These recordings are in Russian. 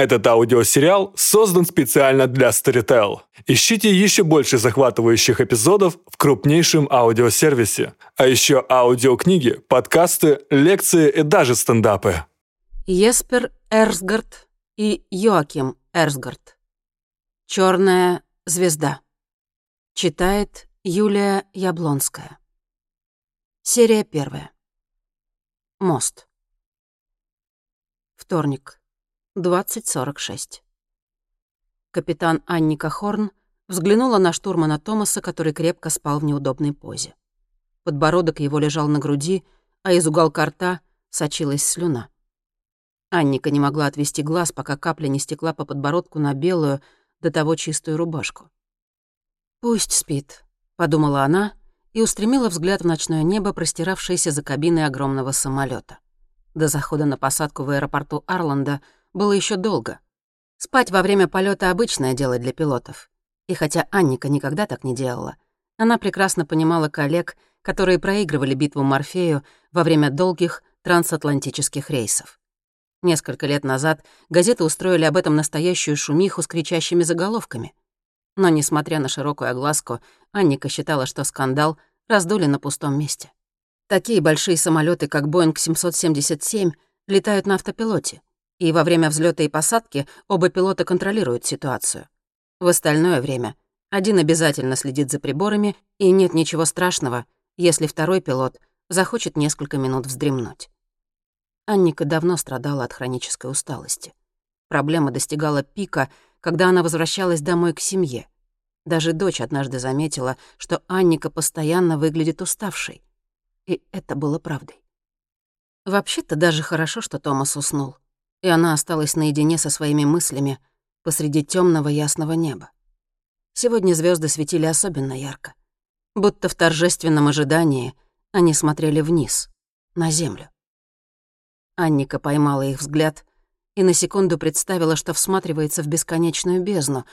Этот аудиосериал создан специально для Storytel. Ищите еще больше захватывающих эпизодов в крупнейшем аудиосервисе. А еще аудиокниги, подкасты, лекции и даже стендапы. Еспер Эрсгард и Йоаким Эрсгард. Черная звезда. Читает Юлия Яблонская. Серия первая. Мост. Вторник. 20.46. Капитан Анника Хорн взглянула на штурмана Томаса, который крепко спал в неудобной позе. Подбородок его лежал на груди, а из уголка рта сочилась слюна. Анника не могла отвести глаз, пока капля не стекла по подбородку на белую, до того чистую рубашку. «Пусть спит», — подумала она и устремила взгляд в ночное небо, простиравшееся за кабиной огромного самолета. До захода на посадку в аэропорту Арланда — было еще долго. Спать во время полета обычное дело для пилотов. И хотя Анника никогда так не делала, она прекрасно понимала коллег, которые проигрывали битву Морфею во время долгих трансатлантических рейсов. Несколько лет назад газеты устроили об этом настоящую шумиху с кричащими заголовками. Но, несмотря на широкую огласку, Анника считала, что скандал раздули на пустом месте. Такие большие самолеты, как Боинг 777, летают на автопилоте и во время взлета и посадки оба пилота контролируют ситуацию. В остальное время один обязательно следит за приборами, и нет ничего страшного, если второй пилот захочет несколько минут вздремнуть. Анника давно страдала от хронической усталости. Проблема достигала пика, когда она возвращалась домой к семье. Даже дочь однажды заметила, что Анника постоянно выглядит уставшей. И это было правдой. Вообще-то даже хорошо, что Томас уснул и она осталась наедине со своими мыслями посреди темного ясного неба. Сегодня звезды светили особенно ярко. Будто в торжественном ожидании они смотрели вниз, на землю. Анника поймала их взгляд и на секунду представила, что всматривается в бесконечную бездну.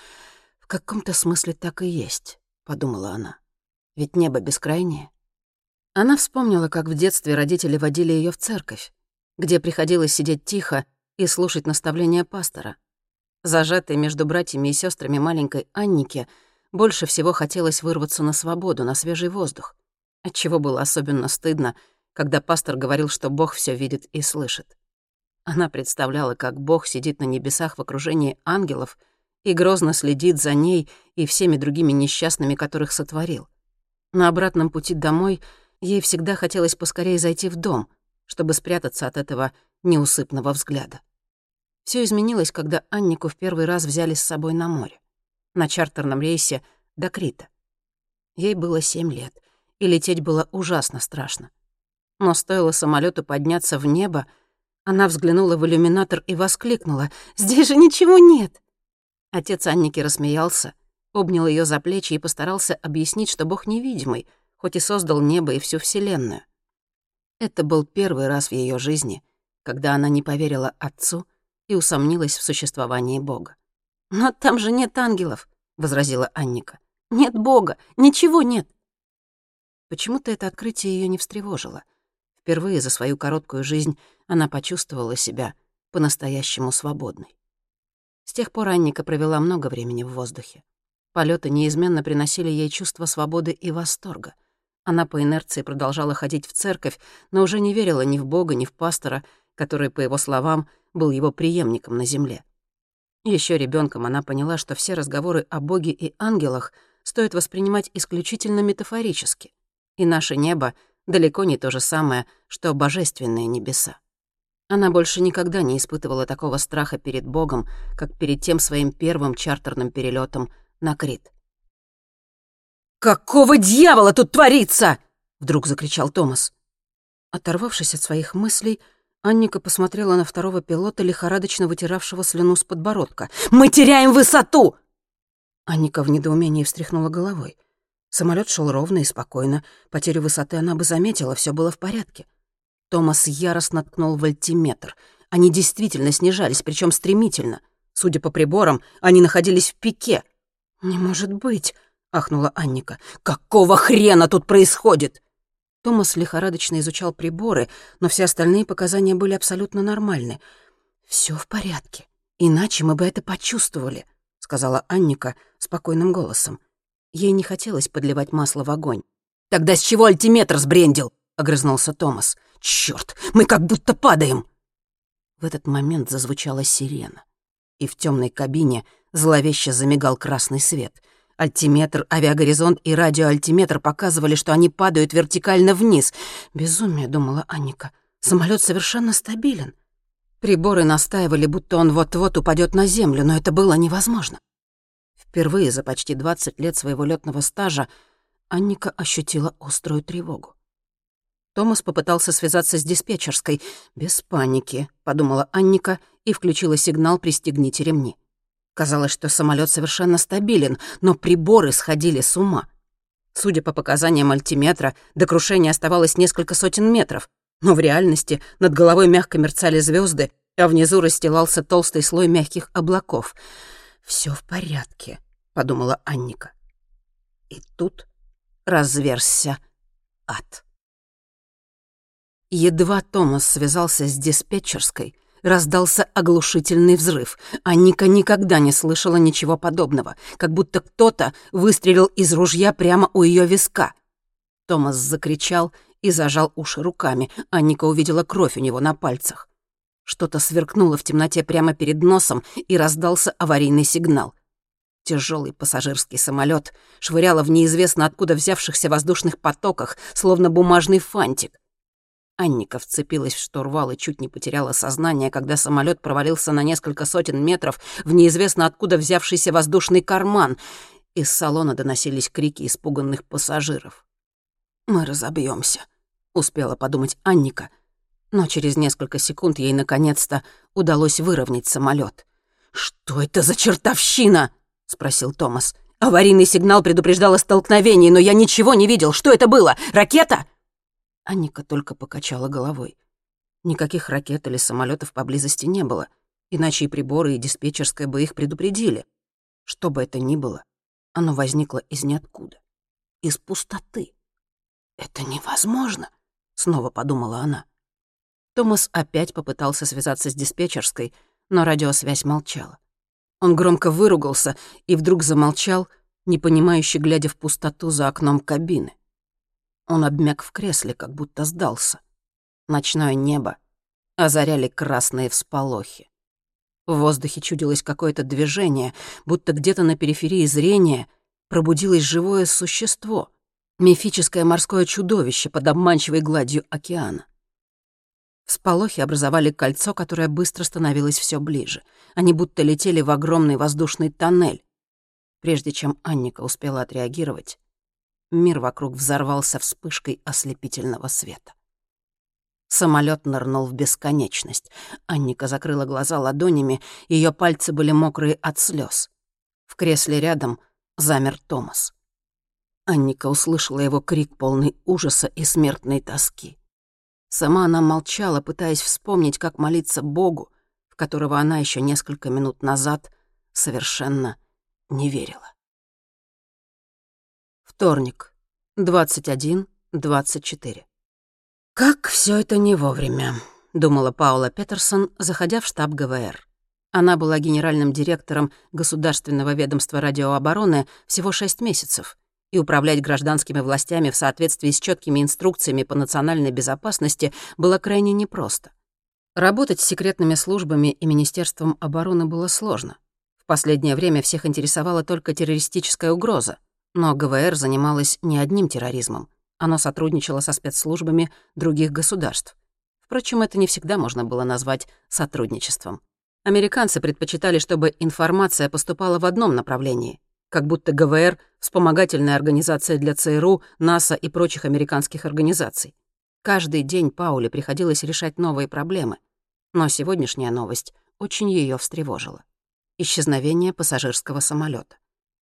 «В каком-то смысле так и есть», — подумала она. «Ведь небо бескрайнее». Она вспомнила, как в детстве родители водили ее в церковь, где приходилось сидеть тихо и слушать наставления пастора. Зажатой между братьями и сестрами маленькой Аннике больше всего хотелось вырваться на свободу, на свежий воздух, отчего было особенно стыдно, когда пастор говорил, что Бог все видит и слышит. Она представляла, как Бог сидит на небесах в окружении ангелов и грозно следит за ней и всеми другими несчастными, которых сотворил. На обратном пути домой ей всегда хотелось поскорее зайти в дом, чтобы спрятаться от этого неусыпного взгляда. Все изменилось, когда Аннику в первый раз взяли с собой на море. На чартерном рейсе до Крита. Ей было семь лет, и лететь было ужасно страшно. Но стоило самолету подняться в небо, она взглянула в иллюминатор и воскликнула «Здесь же ничего нет!» Отец Анники рассмеялся, обнял ее за плечи и постарался объяснить, что Бог невидимый, хоть и создал небо и всю Вселенную. Это был первый раз в ее жизни, когда она не поверила отцу — и усомнилась в существовании Бога. «Но там же нет ангелов», — возразила Анника. «Нет Бога, ничего нет». Почему-то это открытие ее не встревожило. Впервые за свою короткую жизнь она почувствовала себя по-настоящему свободной. С тех пор Анника провела много времени в воздухе. Полеты неизменно приносили ей чувство свободы и восторга. Она по инерции продолжала ходить в церковь, но уже не верила ни в Бога, ни в пастора, который, по его словам, был его преемником на земле. Еще ребенком она поняла, что все разговоры о Боге и ангелах стоит воспринимать исключительно метафорически, и наше небо далеко не то же самое, что божественные небеса. Она больше никогда не испытывала такого страха перед Богом, как перед тем своим первым чартерным перелетом на Крит. «Какого дьявола тут творится?» — вдруг закричал Томас. Оторвавшись от своих мыслей, Анника посмотрела на второго пилота, лихорадочно вытиравшего слюну с подбородка. «Мы теряем высоту!» Анника в недоумении встряхнула головой. Самолет шел ровно и спокойно. Потерю высоты она бы заметила, все было в порядке. Томас яростно ткнул в альтиметр. Они действительно снижались, причем стремительно. Судя по приборам, они находились в пике. «Не может быть!» — ахнула Анника. «Какого хрена тут происходит?» Томас лихорадочно изучал приборы, но все остальные показания были абсолютно нормальны. Все в порядке. «Иначе мы бы это почувствовали», — сказала Анника спокойным голосом. Ей не хотелось подливать масло в огонь. «Тогда с чего альтиметр сбрендил?» — огрызнулся Томас. «Чёрт, мы как будто падаем!» В этот момент зазвучала сирена, и в темной кабине зловеще замигал красный свет. Альтиметр, авиагоризонт и радиоальтиметр показывали, что они падают вертикально вниз. «Безумие», — думала Анника. «Самолет совершенно стабилен». Приборы настаивали, будто он вот-вот упадет на землю, но это было невозможно. Впервые за почти 20 лет своего летного стажа Анника ощутила острую тревогу. Томас попытался связаться с диспетчерской. «Без паники», — подумала Анника и включила сигнал «Пристегните ремни». Казалось, что самолет совершенно стабилен, но приборы сходили с ума. Судя по показаниям альтиметра, до крушения оставалось несколько сотен метров, но в реальности над головой мягко мерцали звезды, а внизу расстилался толстый слой мягких облаков. Все в порядке», — подумала Анника. И тут разверзся ад. Едва Томас связался с диспетчерской, раздался оглушительный взрыв. Анника никогда не слышала ничего подобного, как будто кто-то выстрелил из ружья прямо у ее виска. Томас закричал и зажал уши руками. Анника увидела кровь у него на пальцах. Что-то сверкнуло в темноте прямо перед носом, и раздался аварийный сигнал. Тяжелый пассажирский самолет швыряло в неизвестно откуда взявшихся воздушных потоках, словно бумажный фантик. Анника вцепилась в штурвал и чуть не потеряла сознание, когда самолет провалился на несколько сотен метров в неизвестно откуда взявшийся воздушный карман. Из салона доносились крики испуганных пассажиров. «Мы разобьемся, успела подумать Анника, но через несколько секунд ей наконец-то удалось выровнять самолет. «Что это за чертовщина?» — спросил Томас. «Аварийный сигнал предупреждал о столкновении, но я ничего не видел. Что это было? Ракета?» Анника только покачала головой. Никаких ракет или самолетов поблизости не было, иначе и приборы, и диспетчерская бы их предупредили. Что бы это ни было, оно возникло из ниоткуда, из пустоты. «Это невозможно», — снова подумала она. Томас опять попытался связаться с диспетчерской, но радиосвязь молчала. Он громко выругался и вдруг замолчал, непонимающе глядя в пустоту за окном кабины. Он обмяк в кресле, как будто сдался. Ночное небо озаряли красные всполохи. В воздухе чудилось какое-то движение, будто где-то на периферии зрения пробудилось живое существо, мифическое морское чудовище под обманчивой гладью океана. Всполохи образовали кольцо, которое быстро становилось все ближе. Они будто летели в огромный воздушный тоннель. Прежде чем Анника успела отреагировать, Мир вокруг взорвался вспышкой ослепительного света. Самолет нырнул в бесконечность. Анника закрыла глаза ладонями, ее пальцы были мокрые от слез. В кресле рядом замер Томас. Анника услышала его крик, полный ужаса и смертной тоски. Сама она молчала, пытаясь вспомнить, как молиться Богу, в которого она еще несколько минут назад совершенно не верила. Вторник, 21.24. «Как все это не вовремя», — думала Паула Петерсон, заходя в штаб ГВР. Она была генеральным директором Государственного ведомства радиообороны всего шесть месяцев, и управлять гражданскими властями в соответствии с четкими инструкциями по национальной безопасности было крайне непросто. Работать с секретными службами и Министерством обороны было сложно. В последнее время всех интересовала только террористическая угроза — но ГВР занималась не одним терроризмом. Оно сотрудничало со спецслужбами других государств. Впрочем, это не всегда можно было назвать сотрудничеством. Американцы предпочитали, чтобы информация поступала в одном направлении, как будто ГВР — вспомогательная организация для ЦРУ, НАСА и прочих американских организаций. Каждый день Пауле приходилось решать новые проблемы. Но сегодняшняя новость очень ее встревожила. Исчезновение пассажирского самолета.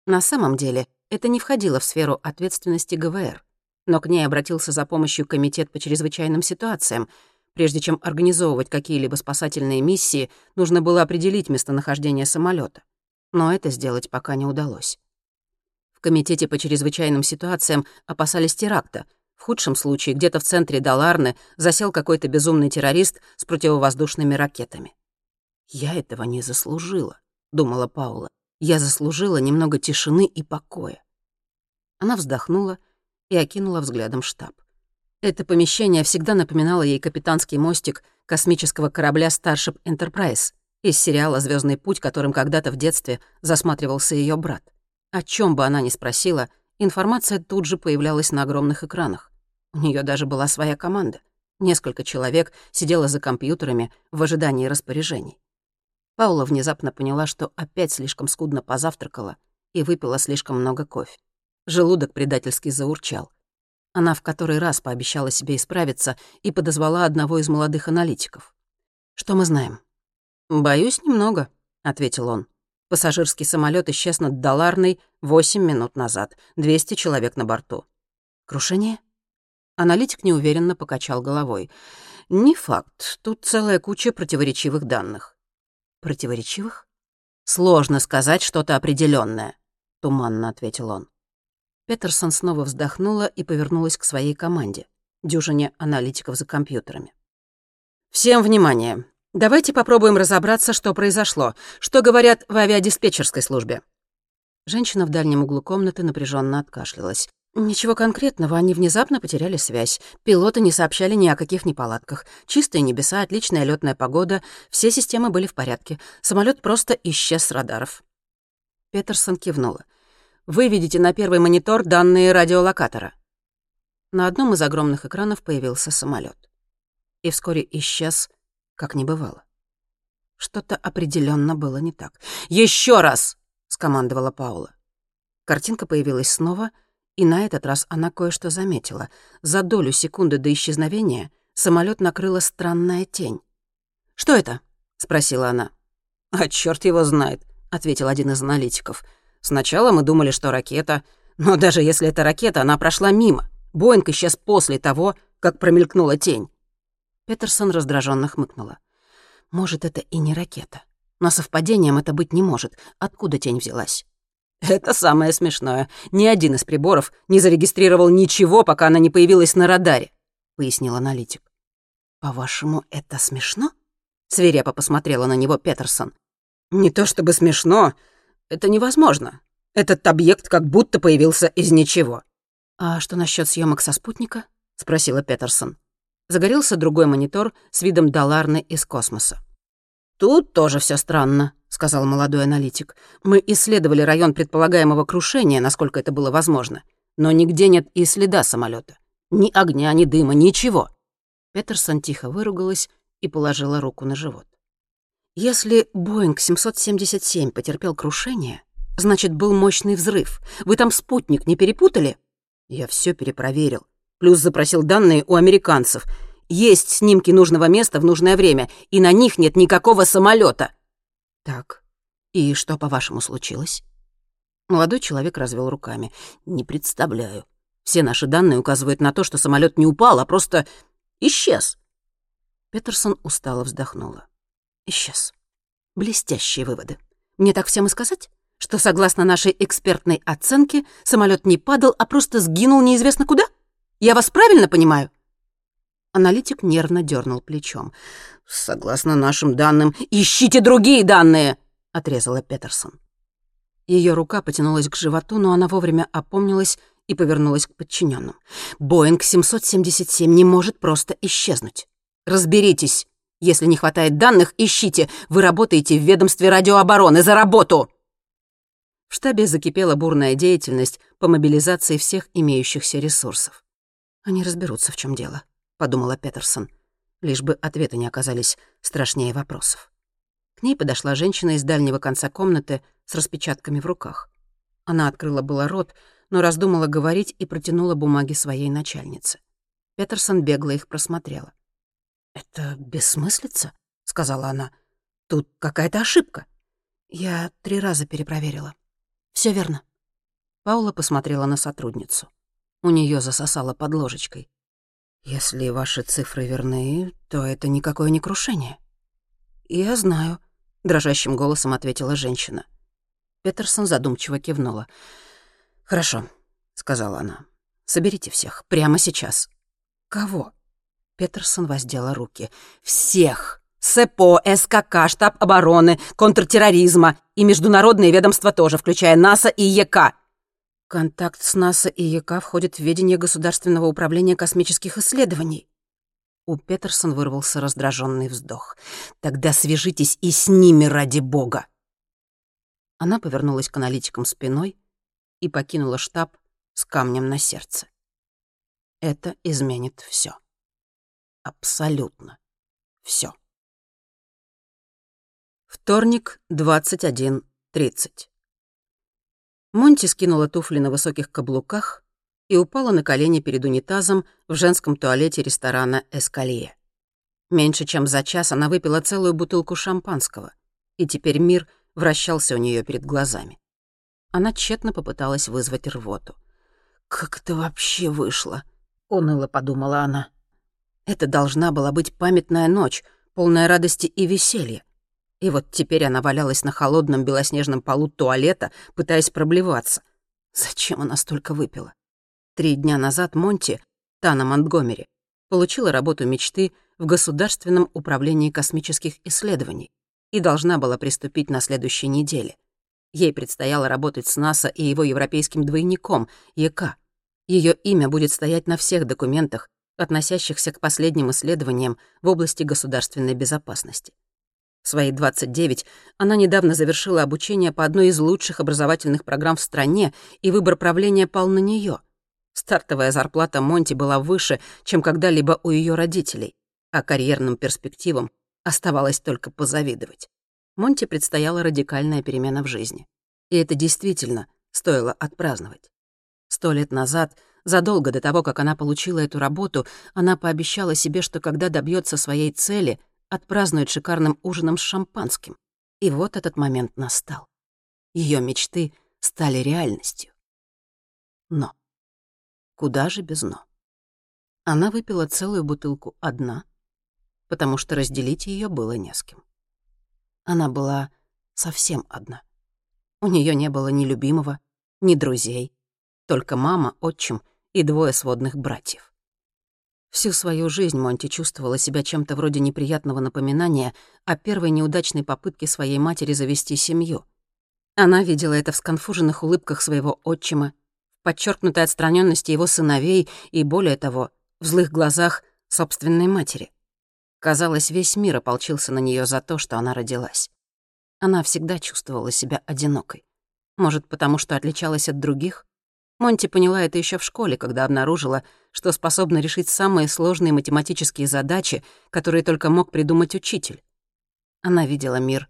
На самом деле, это не входило в сферу ответственности ГВР, но к ней обратился за помощью Комитет по чрезвычайным ситуациям. Прежде чем организовывать какие-либо спасательные миссии, нужно было определить местонахождение самолета. Но это сделать пока не удалось. В Комитете по чрезвычайным ситуациям опасались теракта. В худшем случае где-то в центре Даларны засел какой-то безумный террорист с противовоздушными ракетами. «Я этого не заслужила», — думала Паула. «Я заслужила немного тишины и покоя». Она вздохнула и окинула взглядом штаб. Это помещение всегда напоминало ей капитанский мостик космического корабля Starship Enterprise из сериала «Звездный путь», которым когда-то в детстве засматривался ее брат. О чем бы она ни спросила, информация тут же появлялась на огромных экранах. У нее даже была своя команда. Несколько человек сидело за компьютерами в ожидании распоряжений. Паула внезапно поняла, что опять слишком скудно позавтракала и выпила слишком много кофе. Желудок предательски заурчал. Она в который раз пообещала себе исправиться и подозвала одного из молодых аналитиков. «Что мы знаем?» «Боюсь, немного», — ответил он. Пассажирский самолет исчез над Доларной 8 минут назад. 200 человек на борту. «Крушение?» Аналитик неуверенно покачал головой. «Не факт. Тут целая куча противоречивых данных». «Противоречивых?» «Сложно сказать что-то определенное, туманно ответил он. Петерсон снова вздохнула и повернулась к своей команде, дюжине аналитиков за компьютерами. «Всем внимание! Давайте попробуем разобраться, что произошло, что говорят в авиадиспетчерской службе». Женщина в дальнем углу комнаты напряженно откашлялась. Ничего конкретного, они внезапно потеряли связь. Пилоты не сообщали ни о каких неполадках. Чистые небеса, отличная летная погода, все системы были в порядке. Самолет просто исчез с радаров. Петерсон кивнула. Вы видите на первый монитор данные радиолокатора. На одном из огромных экранов появился самолет. И вскоре исчез, как не бывало. Что-то определенно было не так. Еще раз! скомандовала Паула. Картинка появилась снова — и на этот раз она кое-что заметила. За долю секунды до исчезновения самолет накрыла странная тень. «Что это?» — спросила она. «А черт его знает», — ответил один из аналитиков. «Сначала мы думали, что ракета, но даже если это ракета, она прошла мимо. Боинг исчез после того, как промелькнула тень». Петерсон раздраженно хмыкнула. «Может, это и не ракета. Но совпадением это быть не может. Откуда тень взялась?» Это самое смешное. Ни один из приборов не зарегистрировал ничего, пока она не появилась на радаре, пояснил аналитик. По-вашему, это смешно? Свирепо посмотрела на него Петерсон. Не то чтобы смешно, это невозможно. Этот объект как будто появился из ничего. А что насчет съемок со спутника? спросила Петерсон. Загорелся другой монитор с видом Даларны из космоса. Тут тоже все странно, сказал молодой аналитик. «Мы исследовали район предполагаемого крушения, насколько это было возможно, но нигде нет и следа самолета, Ни огня, ни дыма, ничего». Петерсон тихо выругалась и положила руку на живот. «Если Боинг 777 потерпел крушение, значит, был мощный взрыв. Вы там спутник не перепутали?» «Я все перепроверил. Плюс запросил данные у американцев. Есть снимки нужного места в нужное время, и на них нет никакого самолета. «Так, и что, по-вашему, случилось?» Молодой человек развел руками. «Не представляю. Все наши данные указывают на то, что самолет не упал, а просто исчез». Петерсон устало вздохнула. «Исчез. Блестящие выводы. Мне так всем и сказать?» что, согласно нашей экспертной оценке, самолет не падал, а просто сгинул неизвестно куда? Я вас правильно понимаю?» Аналитик нервно дернул плечом. «Согласно нашим данным, ищите другие данные!» — отрезала Петерсон. Ее рука потянулась к животу, но она вовремя опомнилась и повернулась к подчиненным. «Боинг 777 не может просто исчезнуть. Разберитесь. Если не хватает данных, ищите. Вы работаете в ведомстве радиообороны. За работу!» В штабе закипела бурная деятельность по мобилизации всех имеющихся ресурсов. «Они разберутся, в чем дело», — подумала Петерсон лишь бы ответы не оказались страшнее вопросов. К ней подошла женщина из дальнего конца комнаты с распечатками в руках. Она открыла было рот, но раздумала говорить и протянула бумаги своей начальнице. Петерсон бегло их просмотрела. «Это бессмыслица?» — сказала она. «Тут какая-то ошибка. Я три раза перепроверила. Все верно». Паула посмотрела на сотрудницу. У нее засосало под ложечкой. «Если ваши цифры верны, то это никакое не крушение». «Я знаю», — дрожащим голосом ответила женщина. Петерсон задумчиво кивнула. «Хорошо», — сказала она. «Соберите всех, прямо сейчас». «Кого?» Петерсон воздела руки. «Всех! СЭПО, СКК, штаб обороны, контртерроризма и международные ведомства тоже, включая НАСА и ЕК. Контакт с НАСА и ЕК входит в ведение Государственного управления космических исследований. У Петерсон вырвался раздраженный вздох. «Тогда свяжитесь и с ними ради бога!» Она повернулась к аналитикам спиной и покинула штаб с камнем на сердце. Это изменит все. Абсолютно все. Вторник, 21.30. Монти скинула туфли на высоких каблуках и упала на колени перед унитазом в женском туалете ресторана «Эскалье». Меньше чем за час она выпила целую бутылку шампанского, и теперь мир вращался у нее перед глазами. Она тщетно попыталась вызвать рвоту. «Как это вообще вышло?» — уныло подумала она. «Это должна была быть памятная ночь, полная радости и веселья. И вот теперь она валялась на холодном белоснежном полу туалета, пытаясь проблеваться. Зачем она столько выпила? Три дня назад Монти, Тана Монтгомери, получила работу мечты в Государственном управлении космических исследований и должна была приступить на следующей неделе. Ей предстояло работать с НАСА и его европейским двойником, ЕК. Ее имя будет стоять на всех документах, относящихся к последним исследованиям в области государственной безопасности. В свои 29 она недавно завершила обучение по одной из лучших образовательных программ в стране, и выбор правления пал на нее. Стартовая зарплата Монти была выше, чем когда-либо у ее родителей, а карьерным перспективам оставалось только позавидовать. Монти предстояла радикальная перемена в жизни. И это действительно стоило отпраздновать. Сто лет назад, задолго до того, как она получила эту работу, она пообещала себе, что когда добьется своей цели — отпразднует шикарным ужином с шампанским. И вот этот момент настал. Ее мечты стали реальностью. Но. Куда же без «но»? Она выпила целую бутылку одна, потому что разделить ее было не с кем. Она была совсем одна. У нее не было ни любимого, ни друзей, только мама, отчим и двое сводных братьев. Всю свою жизнь Монти чувствовала себя чем-то вроде неприятного напоминания о первой неудачной попытке своей матери завести семью. Она видела это в сконфуженных улыбках своего отчима, в подчеркнутой отстраненности его сыновей и, более того, в злых глазах собственной матери. Казалось, весь мир ополчился на нее за то, что она родилась. Она всегда чувствовала себя одинокой. Может, потому что отличалась от других? Монти поняла это еще в школе, когда обнаружила, что способна решить самые сложные математические задачи, которые только мог придумать учитель. Она видела мир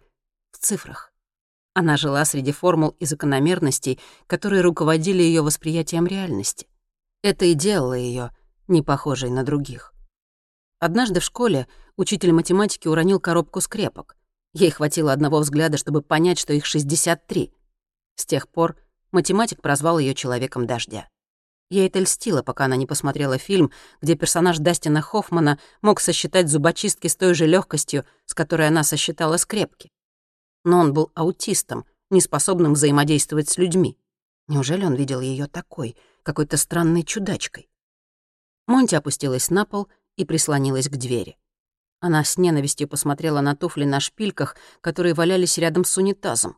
в цифрах. Она жила среди формул и закономерностей, которые руководили ее восприятием реальности. Это и делало ее не похожей на других. Однажды в школе учитель математики уронил коробку скрепок. Ей хватило одного взгляда, чтобы понять, что их 63. С тех пор математик прозвал ее человеком дождя. Ей это льстило, пока она не посмотрела фильм, где персонаж Дастина Хоффмана мог сосчитать зубочистки с той же легкостью, с которой она сосчитала скрепки. Но он был аутистом, неспособным взаимодействовать с людьми. Неужели он видел ее такой, какой-то странной чудачкой? Монти опустилась на пол и прислонилась к двери. Она с ненавистью посмотрела на туфли на шпильках, которые валялись рядом с унитазом.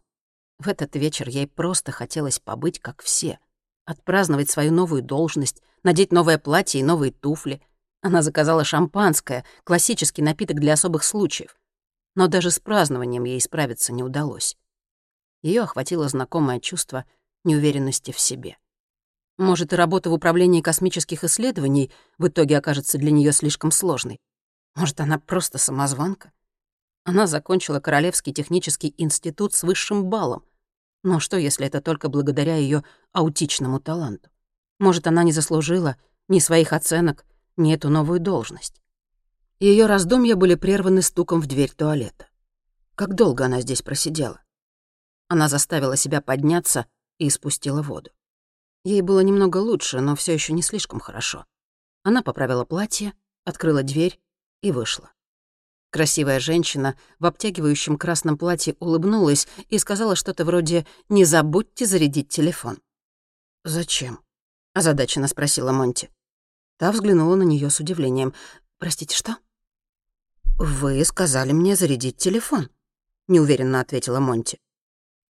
В этот вечер ей просто хотелось побыть как все, отпраздновать свою новую должность, надеть новое платье и новые туфли. Она заказала шампанское, классический напиток для особых случаев. Но даже с празднованием ей справиться не удалось. Ее охватило знакомое чувство неуверенности в себе. Может, и работа в управлении космических исследований в итоге окажется для нее слишком сложной. Может, она просто самозванка? Она закончила Королевский технический институт с высшим баллом. Но что, если это только благодаря ее аутичному таланту? Может, она не заслужила ни своих оценок, ни эту новую должность? Ее раздумья были прерваны стуком в дверь туалета. Как долго она здесь просидела? Она заставила себя подняться и спустила воду. Ей было немного лучше, но все еще не слишком хорошо. Она поправила платье, открыла дверь и вышла. Красивая женщина в обтягивающем красном платье улыбнулась и сказала что-то вроде «Не забудьте зарядить телефон». «Зачем?» — озадаченно спросила Монти. Та взглянула на нее с удивлением. «Простите, что?» «Вы сказали мне зарядить телефон», — неуверенно ответила Монти.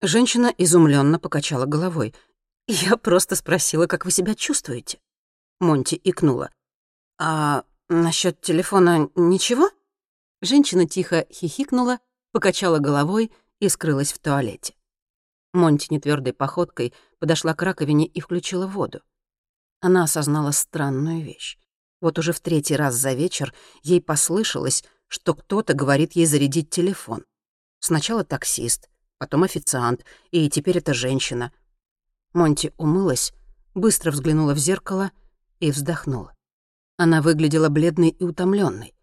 Женщина изумленно покачала головой. «Я просто спросила, как вы себя чувствуете». Монти икнула. «А насчет телефона ничего?» Женщина тихо хихикнула, покачала головой и скрылась в туалете. Монти нетвёрдой походкой подошла к раковине и включила воду. Она осознала странную вещь. Вот уже в третий раз за вечер ей послышалось, что кто-то говорит ей зарядить телефон. Сначала таксист, потом официант, и теперь эта женщина. Монти умылась, быстро взглянула в зеркало и вздохнула. Она выглядела бледной и утомленной.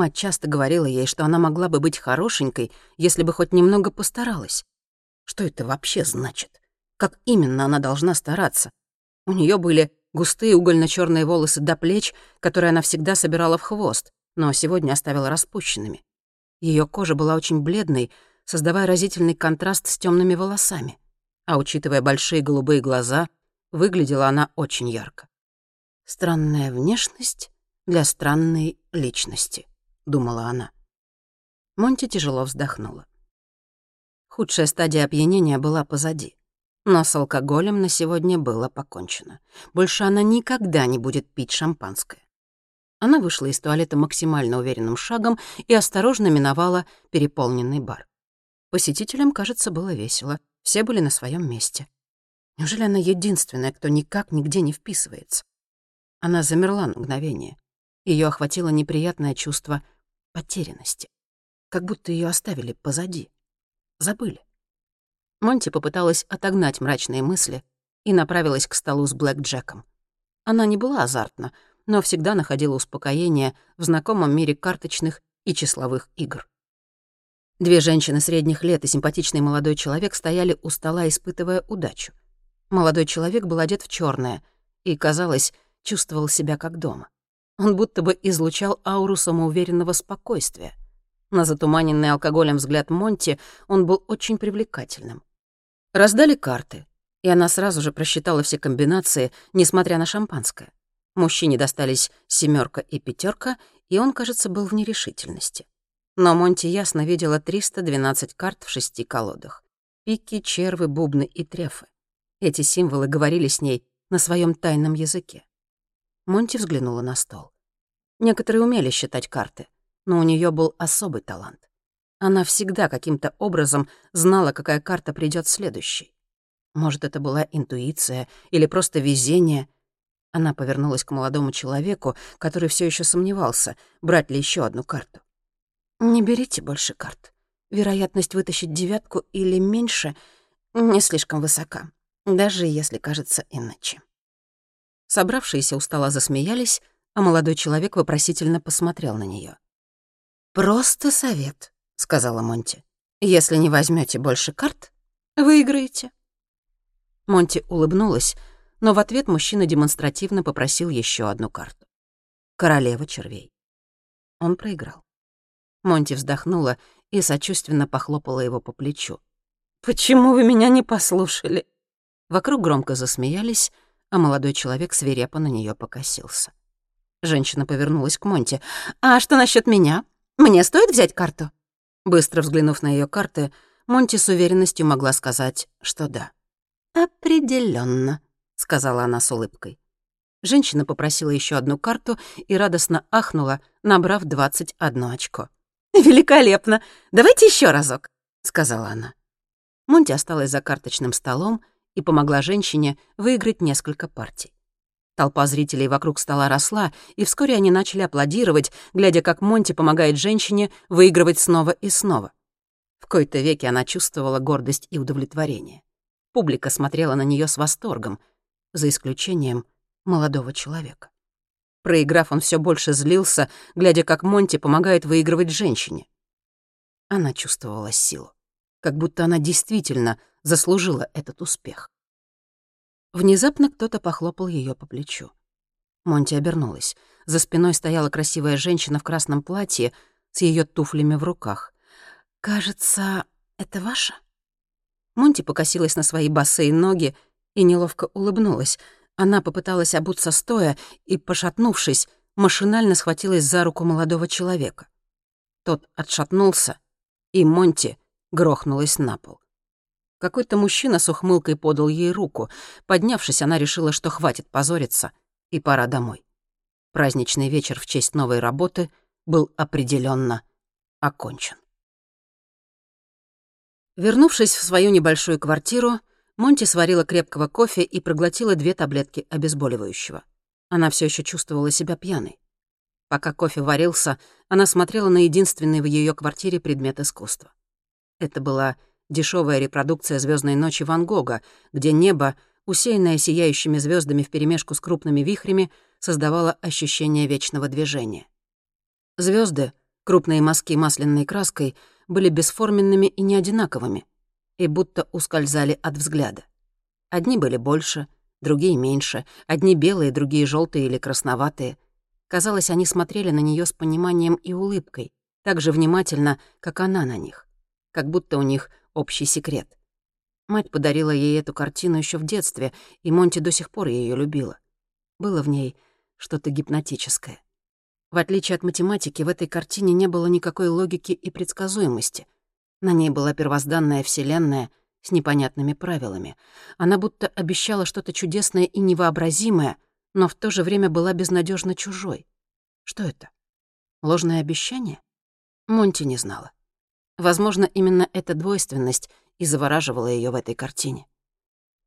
Мать часто говорила ей, что она могла бы быть хорошенькой, если бы хоть немного постаралась. Что это вообще значит? Как именно она должна стараться? У нее были густые угольно черные волосы до плеч, которые она всегда собирала в хвост, но сегодня оставила распущенными. Ее кожа была очень бледной, создавая разительный контраст с темными волосами. А учитывая большие голубые глаза, выглядела она очень ярко. «Странная внешность для странной личности», — думала она. Монти тяжело вздохнула. Худшая стадия опьянения была позади. Но с алкоголем на сегодня было покончено. Больше она никогда не будет пить шампанское. Она вышла из туалета максимально уверенным шагом и осторожно миновала переполненный бар. Посетителям, кажется, было весело. Все были на своем месте. Неужели она единственная, кто никак нигде не вписывается? Она замерла на мгновение. Ее охватило неприятное чувство потерянности. Как будто ее оставили позади. Забыли. Монти попыталась отогнать мрачные мысли и направилась к столу с Блэк Джеком. Она не была азартна, но всегда находила успокоение в знакомом мире карточных и числовых игр. Две женщины средних лет и симпатичный молодой человек стояли у стола, испытывая удачу. Молодой человек был одет в черное и, казалось, чувствовал себя как дома. Он будто бы излучал ауру самоуверенного спокойствия. На затуманенный алкоголем взгляд Монти он был очень привлекательным. Раздали карты, и она сразу же просчитала все комбинации, несмотря на шампанское. Мужчине достались семерка и пятерка, и он, кажется, был в нерешительности. Но Монти ясно видела 312 карт в шести колодах. Пики, червы, бубны и трефы. Эти символы говорили с ней на своем тайном языке. Монти взглянула на стол. Некоторые умели считать карты, но у нее был особый талант. Она всегда каким-то образом знала, какая карта придет следующей. Может, это была интуиция или просто везение — она повернулась к молодому человеку, который все еще сомневался, брать ли еще одну карту. «Не берите больше карт. Вероятность вытащить девятку или меньше не слишком высока, даже если кажется иначе». Собравшиеся у стола засмеялись, а молодой человек вопросительно посмотрел на нее. «Просто совет», — сказала Монти. «Если не возьмете больше карт, выиграете». Монти улыбнулась, но в ответ мужчина демонстративно попросил еще одну карту. Королева червей. Он проиграл. Монти вздохнула и сочувственно похлопала его по плечу. «Почему вы меня не послушали?» Вокруг громко засмеялись, а молодой человек свирепо на нее покосился. Женщина повернулась к Монти. «А что насчет меня? Мне стоит взять карту?» Быстро взглянув на ее карты, Монти с уверенностью могла сказать, что да. Определенно, сказала она с улыбкой. Женщина попросила еще одну карту и радостно ахнула, набрав 21 очко. «Великолепно! Давайте еще разок!» — сказала она. Монти осталась за карточным столом и помогла женщине выиграть несколько партий. Толпа зрителей вокруг стола росла, и вскоре они начали аплодировать, глядя, как Монти помогает женщине выигрывать снова и снова. В кои-то веке она чувствовала гордость и удовлетворение. Публика смотрела на нее с восторгом, за исключением молодого человека. Проиграв, он все больше злился, глядя, как Монти помогает выигрывать женщине. Она чувствовала силу, как будто она действительно заслужила этот успех. Внезапно кто-то похлопал ее по плечу. Монти обернулась. За спиной стояла красивая женщина в красном платье с ее туфлями в руках. «Кажется, это ваша?» Монти покосилась на свои босые ноги и неловко улыбнулась. Она попыталась обуться стоя и, пошатнувшись, машинально схватилась за руку молодого человека. Тот отшатнулся, и Монти грохнулась на пол. Какой-то мужчина с ухмылкой подал ей руку. Поднявшись, она решила, что хватит позориться, и пора домой. Праздничный вечер в честь новой работы был определенно окончен. Вернувшись в свою небольшую квартиру, Монти сварила крепкого кофе и проглотила две таблетки обезболивающего. Она все еще чувствовала себя пьяной. Пока кофе варился, она смотрела на единственный в ее квартире предмет искусства. Это была дешевая репродукция звездной ночи Ван Гога, где небо, усеянное сияющими звездами вперемешку с крупными вихрями, создавало ощущение вечного движения. Звезды, крупные мазки масляной краской, были бесформенными и неодинаковыми, и будто ускользали от взгляда. Одни были больше, другие меньше, одни белые, другие желтые или красноватые. Казалось, они смотрели на нее с пониманием и улыбкой, так же внимательно, как она на них, как будто у них общий секрет. Мать подарила ей эту картину еще в детстве, и Монти до сих пор ее любила. Было в ней что-то гипнотическое. В отличие от математики, в этой картине не было никакой логики и предсказуемости. На ней была первозданная вселенная с непонятными правилами. Она будто обещала что-то чудесное и невообразимое, но в то же время была безнадежно чужой. Что это? Ложное обещание? Монти не знала. Возможно, именно эта двойственность и завораживала ее в этой картине.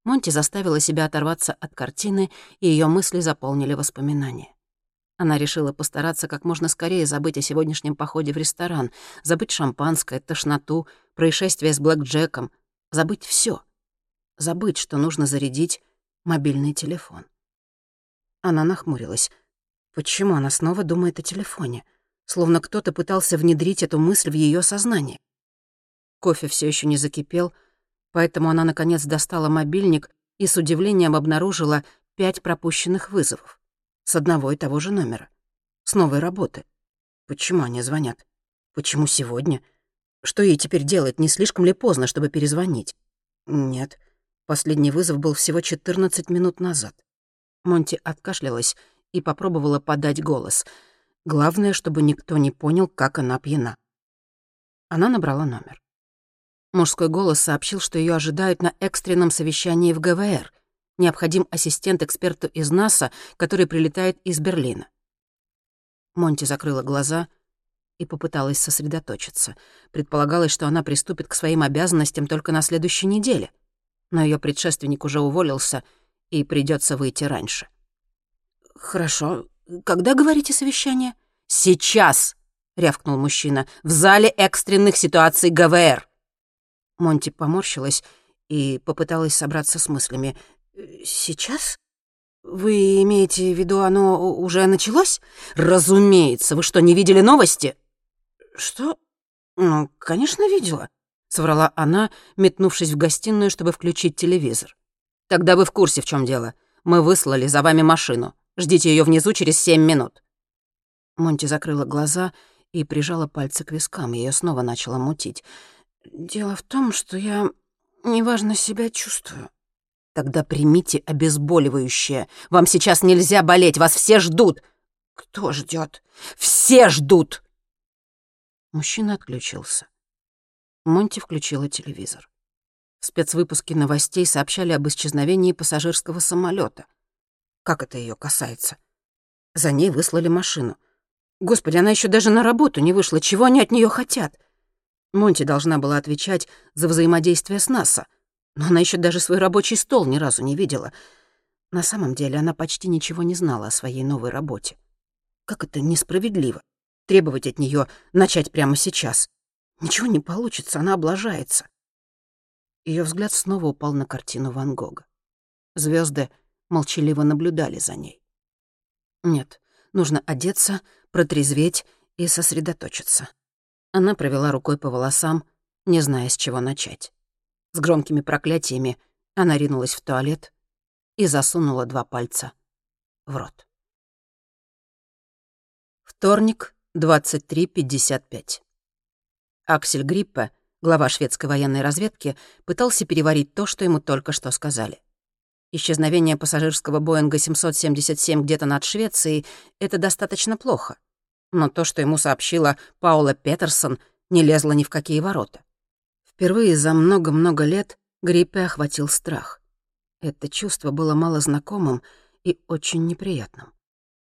Монти заставила себя оторваться от картины, и ее мысли заполнили воспоминания. Она решила постараться как можно скорее забыть о сегодняшнем походе в ресторан, забыть шампанское, тошноту, происшествие с Блэк Джеком, забыть все, Забыть, что нужно зарядить мобильный телефон. Она нахмурилась. Почему она снова думает о телефоне? Словно кто-то пытался внедрить эту мысль в ее сознание. Кофе все еще не закипел, поэтому она, наконец, достала мобильник и с удивлением обнаружила пять пропущенных вызовов с одного и того же номера, с новой работы. Почему они звонят? Почему сегодня? Что ей теперь делать? Не слишком ли поздно, чтобы перезвонить? Нет, последний вызов был всего 14 минут назад. Монти откашлялась и попробовала подать голос — Главное, чтобы никто не понял, как она пьяна. Она набрала номер. Мужской голос сообщил, что ее ожидают на экстренном совещании в ГВР. Необходим ассистент эксперту из НАСА, который прилетает из Берлина. Монти закрыла глаза и попыталась сосредоточиться. Предполагалось, что она приступит к своим обязанностям только на следующей неделе. Но ее предшественник уже уволился, и придется выйти раньше. «Хорошо, когда, говорите, совещание? Сейчас, рявкнул мужчина, в зале экстренных ситуаций ГВР. Монти поморщилась и попыталась собраться с мыслями. Сейчас? Вы имеете в виду, оно уже началось? Разумеется. Вы что, не видели новости? Что? Ну, конечно, видела, соврала она, метнувшись в гостиную, чтобы включить телевизор. Тогда вы в курсе, в чем дело. Мы выслали за вами машину. Ждите ее внизу через семь минут». Монти закрыла глаза и прижала пальцы к вискам. Ее снова начало мутить. «Дело в том, что я неважно себя чувствую». «Тогда примите обезболивающее. Вам сейчас нельзя болеть, вас все ждут». «Кто ждет? Все ждут!» Мужчина отключился. Монти включила телевизор. В спецвыпуске новостей сообщали об исчезновении пассажирского самолета. Как это ее касается? За ней выслали машину. Господи, она еще даже на работу не вышла. Чего они от нее хотят? Монти должна была отвечать за взаимодействие с НАСА, но она еще даже свой рабочий стол ни разу не видела. На самом деле она почти ничего не знала о своей новой работе. Как это несправедливо требовать от нее начать прямо сейчас. Ничего не получится, она облажается. Ее взгляд снова упал на картину Ван Гога. Звезды молчаливо наблюдали за ней. Нет, нужно одеться, протрезветь и сосредоточиться. Она провела рукой по волосам, не зная, с чего начать. С громкими проклятиями она ринулась в туалет и засунула два пальца в рот. Вторник, 23.55. Аксель Гриппе, глава шведской военной разведки, пытался переварить то, что ему только что сказали. Исчезновение пассажирского Боинга 777 где-то над Швецией — это достаточно плохо. Но то, что ему сообщила Паула Петерсон, не лезло ни в какие ворота. Впервые за много-много лет Гриппе охватил страх. Это чувство было мало знакомым и очень неприятным.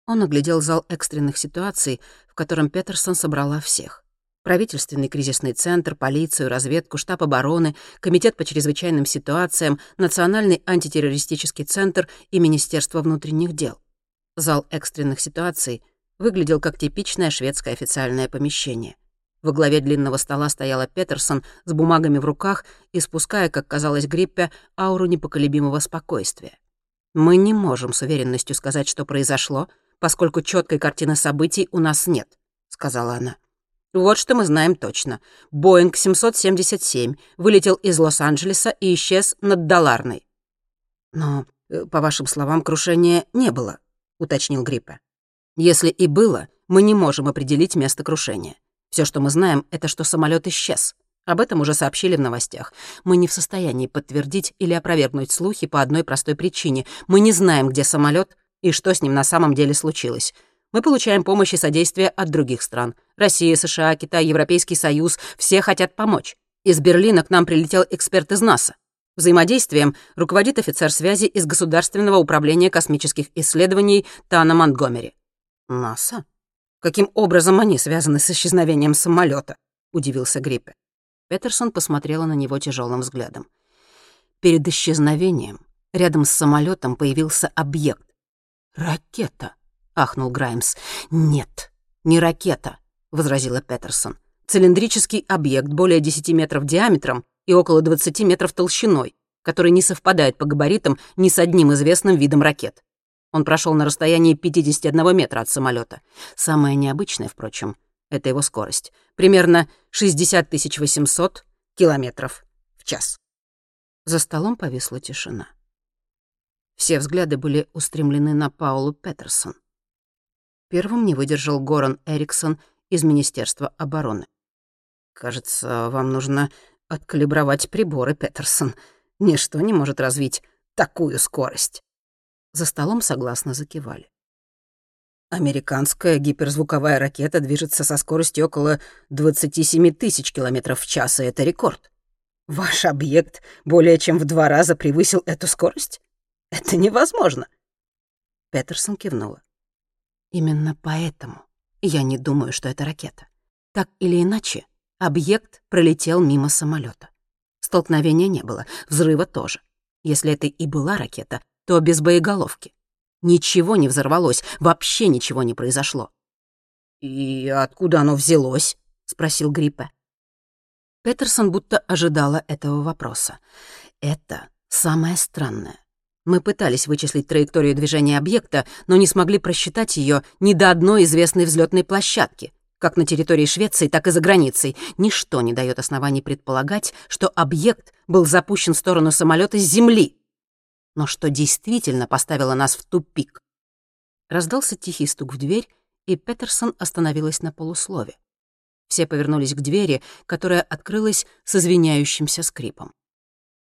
Он оглядел зал экстренных ситуаций, в котором Петерсон собрала всех. Правительственный кризисный центр, полицию, разведку, штаб обороны, Комитет по чрезвычайным ситуациям, Национальный антитеррористический центр и Министерство внутренних дел. Зал экстренных ситуаций выглядел как типичное шведское официальное помещение. Во главе длинного стола стояла Петерсон с бумагами в руках и спуская, как казалось Гриппе, ауру непоколебимого спокойствия. «Мы не можем с уверенностью сказать, что произошло, поскольку четкой картины событий у нас нет», — сказала она. Вот что мы знаем точно. Боинг 777 вылетел из Лос-Анджелеса и исчез над Доларной. Но, э, по вашим словам, крушения не было, уточнил Гриппа. Если и было, мы не можем определить место крушения. Все, что мы знаем, это что самолет исчез. Об этом уже сообщили в новостях. Мы не в состоянии подтвердить или опровергнуть слухи по одной простой причине. Мы не знаем, где самолет и что с ним на самом деле случилось. Мы получаем помощь и содействие от других стран. Россия, США, Китай, Европейский Союз — все хотят помочь. Из Берлина к нам прилетел эксперт из НАСА. Взаимодействием руководит офицер связи из Государственного управления космических исследований Тана Монтгомери. НАСА? Каким образом они связаны с исчезновением самолета? удивился Гриппе. Петерсон посмотрела на него тяжелым взглядом. Перед исчезновением рядом с самолетом появился объект. Ракета. — ахнул Граймс. «Нет, не ракета», — возразила Петерсон. «Цилиндрический объект более 10 метров диаметром и около 20 метров толщиной, который не совпадает по габаритам ни с одним известным видом ракет. Он прошел на расстоянии 51 метра от самолета. Самое необычное, впрочем, это его скорость. Примерно 60 800 километров в час. За столом повисла тишина. Все взгляды были устремлены на Паулу Петерсон. Первым не выдержал Горан Эриксон из Министерства обороны. «Кажется, вам нужно откалибровать приборы, Петерсон. Ничто не может развить такую скорость». За столом согласно закивали. Американская гиперзвуковая ракета движется со скоростью около 27 тысяч километров в час, и это рекорд. Ваш объект более чем в два раза превысил эту скорость? Это невозможно. Петерсон кивнула. Именно поэтому я не думаю, что это ракета. Так или иначе, объект пролетел мимо самолета. Столкновения не было, взрыва тоже. Если это и была ракета, то без боеголовки. Ничего не взорвалось, вообще ничего не произошло. «И откуда оно взялось?» — спросил Гриппе. Петерсон будто ожидала этого вопроса. Это самое странное. Мы пытались вычислить траекторию движения объекта, но не смогли просчитать ее ни до одной известной взлетной площадки. Как на территории Швеции, так и за границей. Ничто не дает оснований предполагать, что объект был запущен в сторону самолета с Земли. Но что действительно поставило нас в тупик? Раздался тихий стук в дверь, и Петерсон остановилась на полуслове. Все повернулись к двери, которая открылась с извиняющимся скрипом.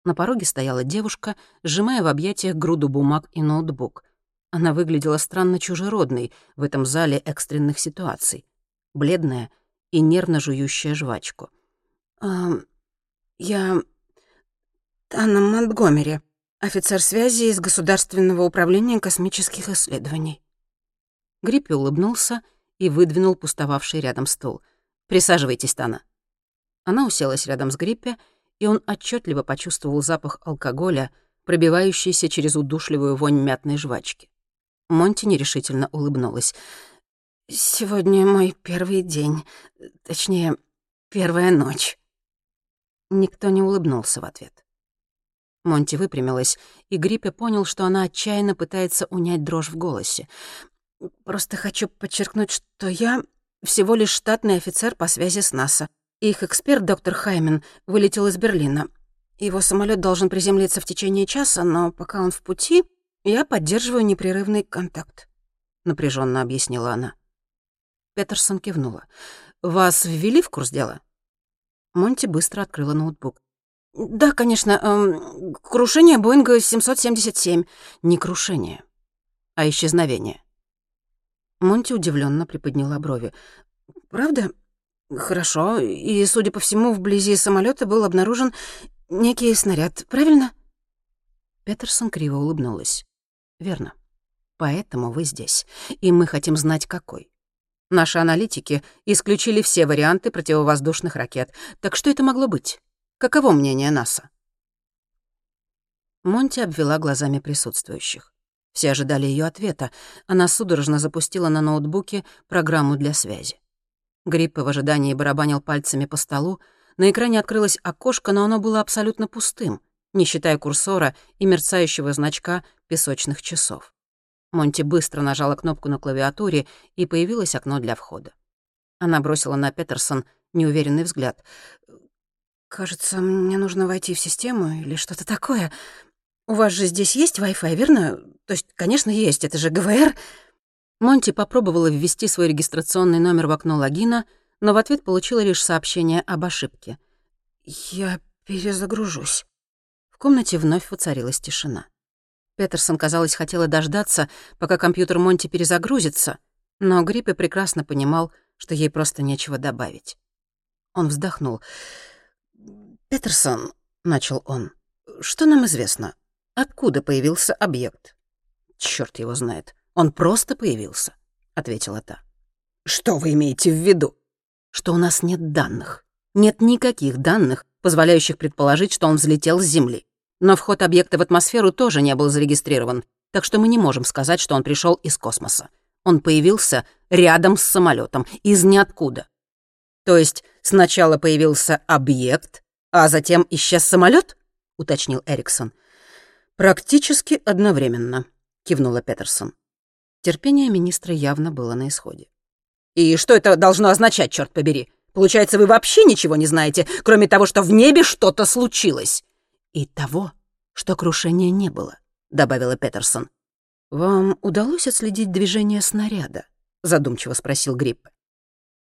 На пороге стояла девушка, сжимая в объятиях груду бумаг и ноутбук. Она выглядела странно чужеродной в этом зале экстренных ситуаций. Бледная и нервно жующая жвачку. «А, «Я... Анна Монтгомери, офицер связи из Государственного управления космических исследований». Гриппи улыбнулся и выдвинул пустовавший рядом стул. «Присаживайтесь, Тана». Она уселась рядом с Гриппи и он отчетливо почувствовал запах алкоголя, пробивающийся через удушливую вонь мятной жвачки. Монти нерешительно улыбнулась. «Сегодня мой первый день, точнее, первая ночь». Никто не улыбнулся в ответ. Монти выпрямилась, и Гриппе понял, что она отчаянно пытается унять дрожь в голосе. «Просто хочу подчеркнуть, что я всего лишь штатный офицер по связи с НАСА. Их эксперт, доктор Хаймен, вылетел из Берлина. Его самолет должен приземлиться в течение часа, но пока он в пути, я поддерживаю непрерывный контакт», — напряженно объяснила она. Петерсон кивнула. «Вас ввели в курс дела?» Монти быстро открыла ноутбук. «Да, конечно. Эм, крушение Боинга 777. Не крушение, а исчезновение». Монти удивленно приподняла брови. «Правда? Хорошо. И, судя по всему, вблизи самолета был обнаружен некий снаряд, правильно?» Петерсон криво улыбнулась. «Верно. Поэтому вы здесь, и мы хотим знать, какой. Наши аналитики исключили все варианты противовоздушных ракет. Так что это могло быть? Каково мнение НАСА?» Монти обвела глазами присутствующих. Все ожидали ее ответа. Она судорожно запустила на ноутбуке программу для связи. Гриппе в ожидании барабанил пальцами по столу. На экране открылось окошко, но оно было абсолютно пустым, не считая курсора и мерцающего значка песочных часов. Монти быстро нажала кнопку на клавиатуре, и появилось окно для входа. Она бросила на Петерсон неуверенный взгляд. «Кажется, мне нужно войти в систему или что-то такое. У вас же здесь есть Wi-Fi, верно? То есть, конечно, есть, это же ГВР». Монти попробовала ввести свой регистрационный номер в окно логина, но в ответ получила лишь сообщение об ошибке. «Я перезагружусь». В комнате вновь воцарилась тишина. Петерсон, казалось, хотела дождаться, пока компьютер Монти перезагрузится, но Гриппе прекрасно понимал, что ей просто нечего добавить. Он вздохнул. «Петерсон», — начал он, — «что нам известно? Откуда появился объект?» «Чёрт его знает. Он просто появился», — ответила та. «Что вы имеете в виду?» «Что у нас нет данных. Нет никаких данных, позволяющих предположить, что он взлетел с Земли. Но вход объекта в атмосферу тоже не был зарегистрирован, так что мы не можем сказать, что он пришел из космоса. Он появился рядом с самолетом, из ниоткуда. То есть сначала появился объект, а затем исчез самолет? уточнил Эриксон. Практически одновременно, кивнула Петерсон. Терпение министра явно было на исходе. И что это должно означать, черт побери? Получается, вы вообще ничего не знаете, кроме того, что в небе что-то случилось и того, что крушения не было», — добавила Петерсон. «Вам удалось отследить движение снаряда?» — задумчиво спросил Грипп.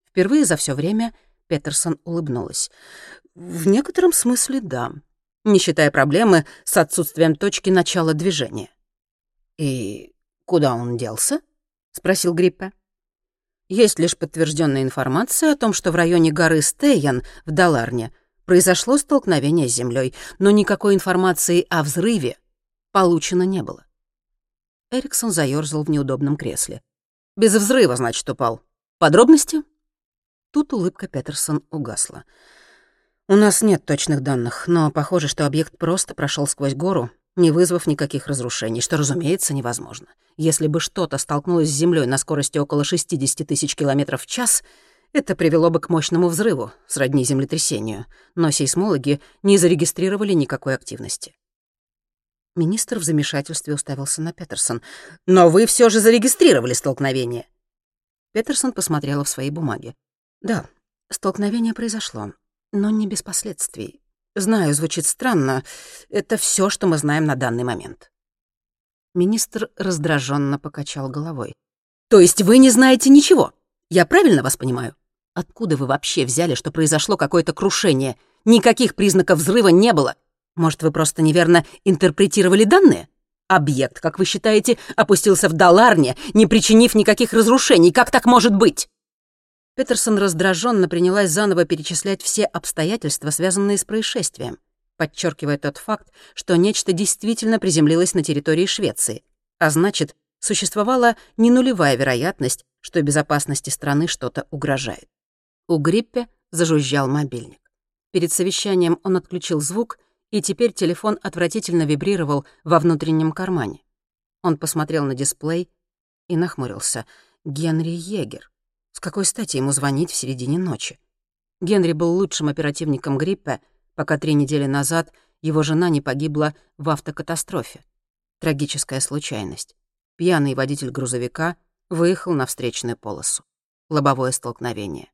Впервые за все время Петерсон улыбнулась. «В некотором смысле да, не считая проблемы с отсутствием точки начала движения». «И куда он делся?» — спросил Гриппе. Есть лишь подтвержденная информация о том, что в районе горы Стейян в Даларне произошло столкновение с землей, но никакой информации о взрыве получено не было. Эриксон заёрзал в неудобном кресле. «Без взрыва, значит, упал. Подробности?» Тут улыбка Петерсон угасла. «У нас нет точных данных, но похоже, что объект просто прошел сквозь гору, не вызвав никаких разрушений, что, разумеется, невозможно. Если бы что-то столкнулось с землей на скорости около 60 тысяч километров в час, это привело бы к мощному взрыву, сродни землетрясению, но сейсмологи не зарегистрировали никакой активности. Министр в замешательстве уставился на Петерсон. «Но вы все же зарегистрировали столкновение!» Петерсон посмотрела в свои бумаги. «Да, столкновение произошло, но не без последствий. Знаю, звучит странно. Это все, что мы знаем на данный момент». Министр раздраженно покачал головой. «То есть вы не знаете ничего? Я правильно вас понимаю?» Откуда вы вообще взяли, что произошло какое-то крушение? Никаких признаков взрыва не было. Может, вы просто неверно интерпретировали данные? Объект, как вы считаете, опустился в Даларне, не причинив никаких разрушений. Как так может быть?» Петерсон раздраженно принялась заново перечислять все обстоятельства, связанные с происшествием, подчеркивая тот факт, что нечто действительно приземлилось на территории Швеции, а значит, существовала не нулевая вероятность, что безопасности страны что-то угрожает. У Гриппе зажужжал мобильник. Перед совещанием он отключил звук, и теперь телефон отвратительно вибрировал во внутреннем кармане. Он посмотрел на дисплей и нахмурился. Генри Егер. С какой стати ему звонить в середине ночи? Генри был лучшим оперативником Гриппе, пока три недели назад его жена не погибла в автокатастрофе. Трагическая случайность. Пьяный водитель грузовика выехал на встречную полосу. Лобовое столкновение.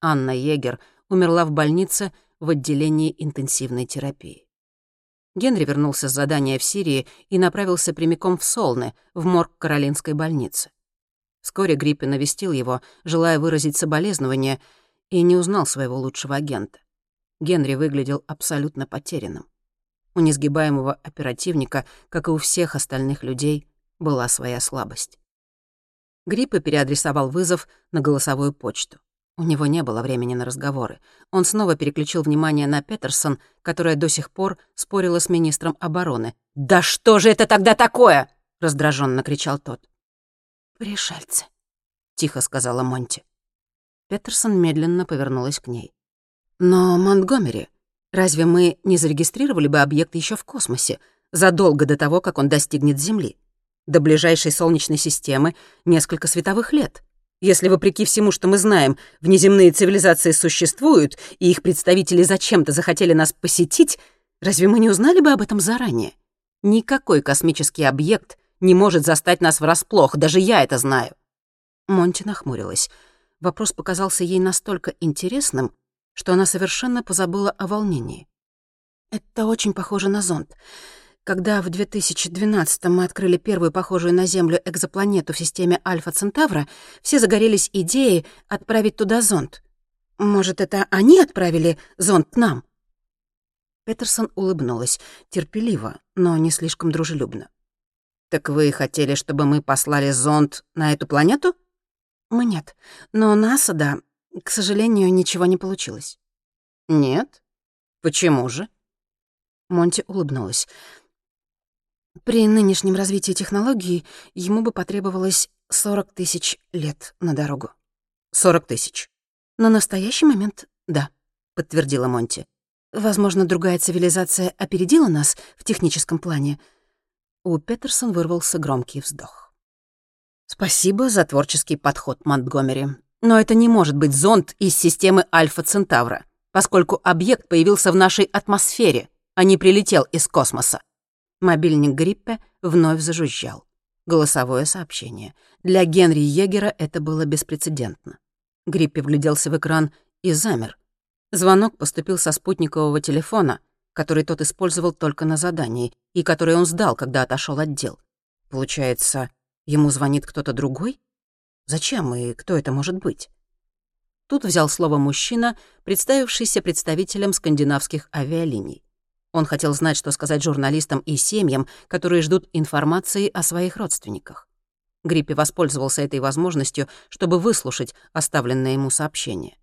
Анна Егер умерла в больнице в отделении интенсивной терапии. Генри вернулся с задания в Сирии и направился прямиком в Солны, в морг Каролинской больницы. Вскоре Гриппи навестил его, желая выразить соболезнования, и не узнал своего лучшего агента. Генри выглядел абсолютно потерянным. У несгибаемого оперативника, как и у всех остальных людей, была своя слабость. Гриппа переадресовал вызов на голосовую почту. У него не было времени на разговоры. Он снова переключил внимание на Петерсон, которая до сих пор спорила с министром обороны. «Да что же это тогда такое?» — раздраженно кричал тот. «Пришельцы», — тихо сказала Монти. Петерсон медленно повернулась к ней. «Но, Монтгомери, разве мы не зарегистрировали бы объект еще в космосе, задолго до того, как он достигнет Земли? До ближайшей Солнечной системы несколько световых лет. Если, вопреки всему, что мы знаем, внеземные цивилизации существуют, и их представители зачем-то захотели нас посетить, разве мы не узнали бы об этом заранее? Никакой космический объект не может застать нас врасплох, даже я это знаю. Монти нахмурилась. Вопрос показался ей настолько интересным, что она совершенно позабыла о волнении. «Это очень похоже на зонд. Когда в 2012-м мы открыли первую похожую на Землю экзопланету в системе Альфа-Центавра, все загорелись идеей отправить туда зонд. Может, это они отправили зонд нам?» Петерсон улыбнулась, терпеливо, но не слишком дружелюбно. «Так вы хотели, чтобы мы послали зонд на эту планету?» «Мы нет. Но НАСА, да. К сожалению, ничего не получилось». «Нет? Почему же?» Монти улыбнулась. При нынешнем развитии технологий ему бы потребовалось 40 тысяч лет на дорогу. 40 тысяч. На настоящий момент — да, подтвердила Монти. Возможно, другая цивилизация опередила нас в техническом плане. У Петерсон вырвался громкий вздох. Спасибо за творческий подход, Монтгомери. Но это не может быть зонд из системы Альфа-Центавра, поскольку объект появился в нашей атмосфере, а не прилетел из космоса. Мобильник Гриппе вновь зажужжал. Голосовое сообщение. Для Генри Егера это было беспрецедентно. Гриппе вгляделся в экран и замер. Звонок поступил со спутникового телефона, который тот использовал только на задании, и который он сдал, когда отошел от дел. Получается, ему звонит кто-то другой? Зачем и кто это может быть? Тут взял слово мужчина, представившийся представителем скандинавских авиалиний. Он хотел знать, что сказать журналистам и семьям, которые ждут информации о своих родственниках. Гриппи воспользовался этой возможностью, чтобы выслушать оставленное ему сообщение.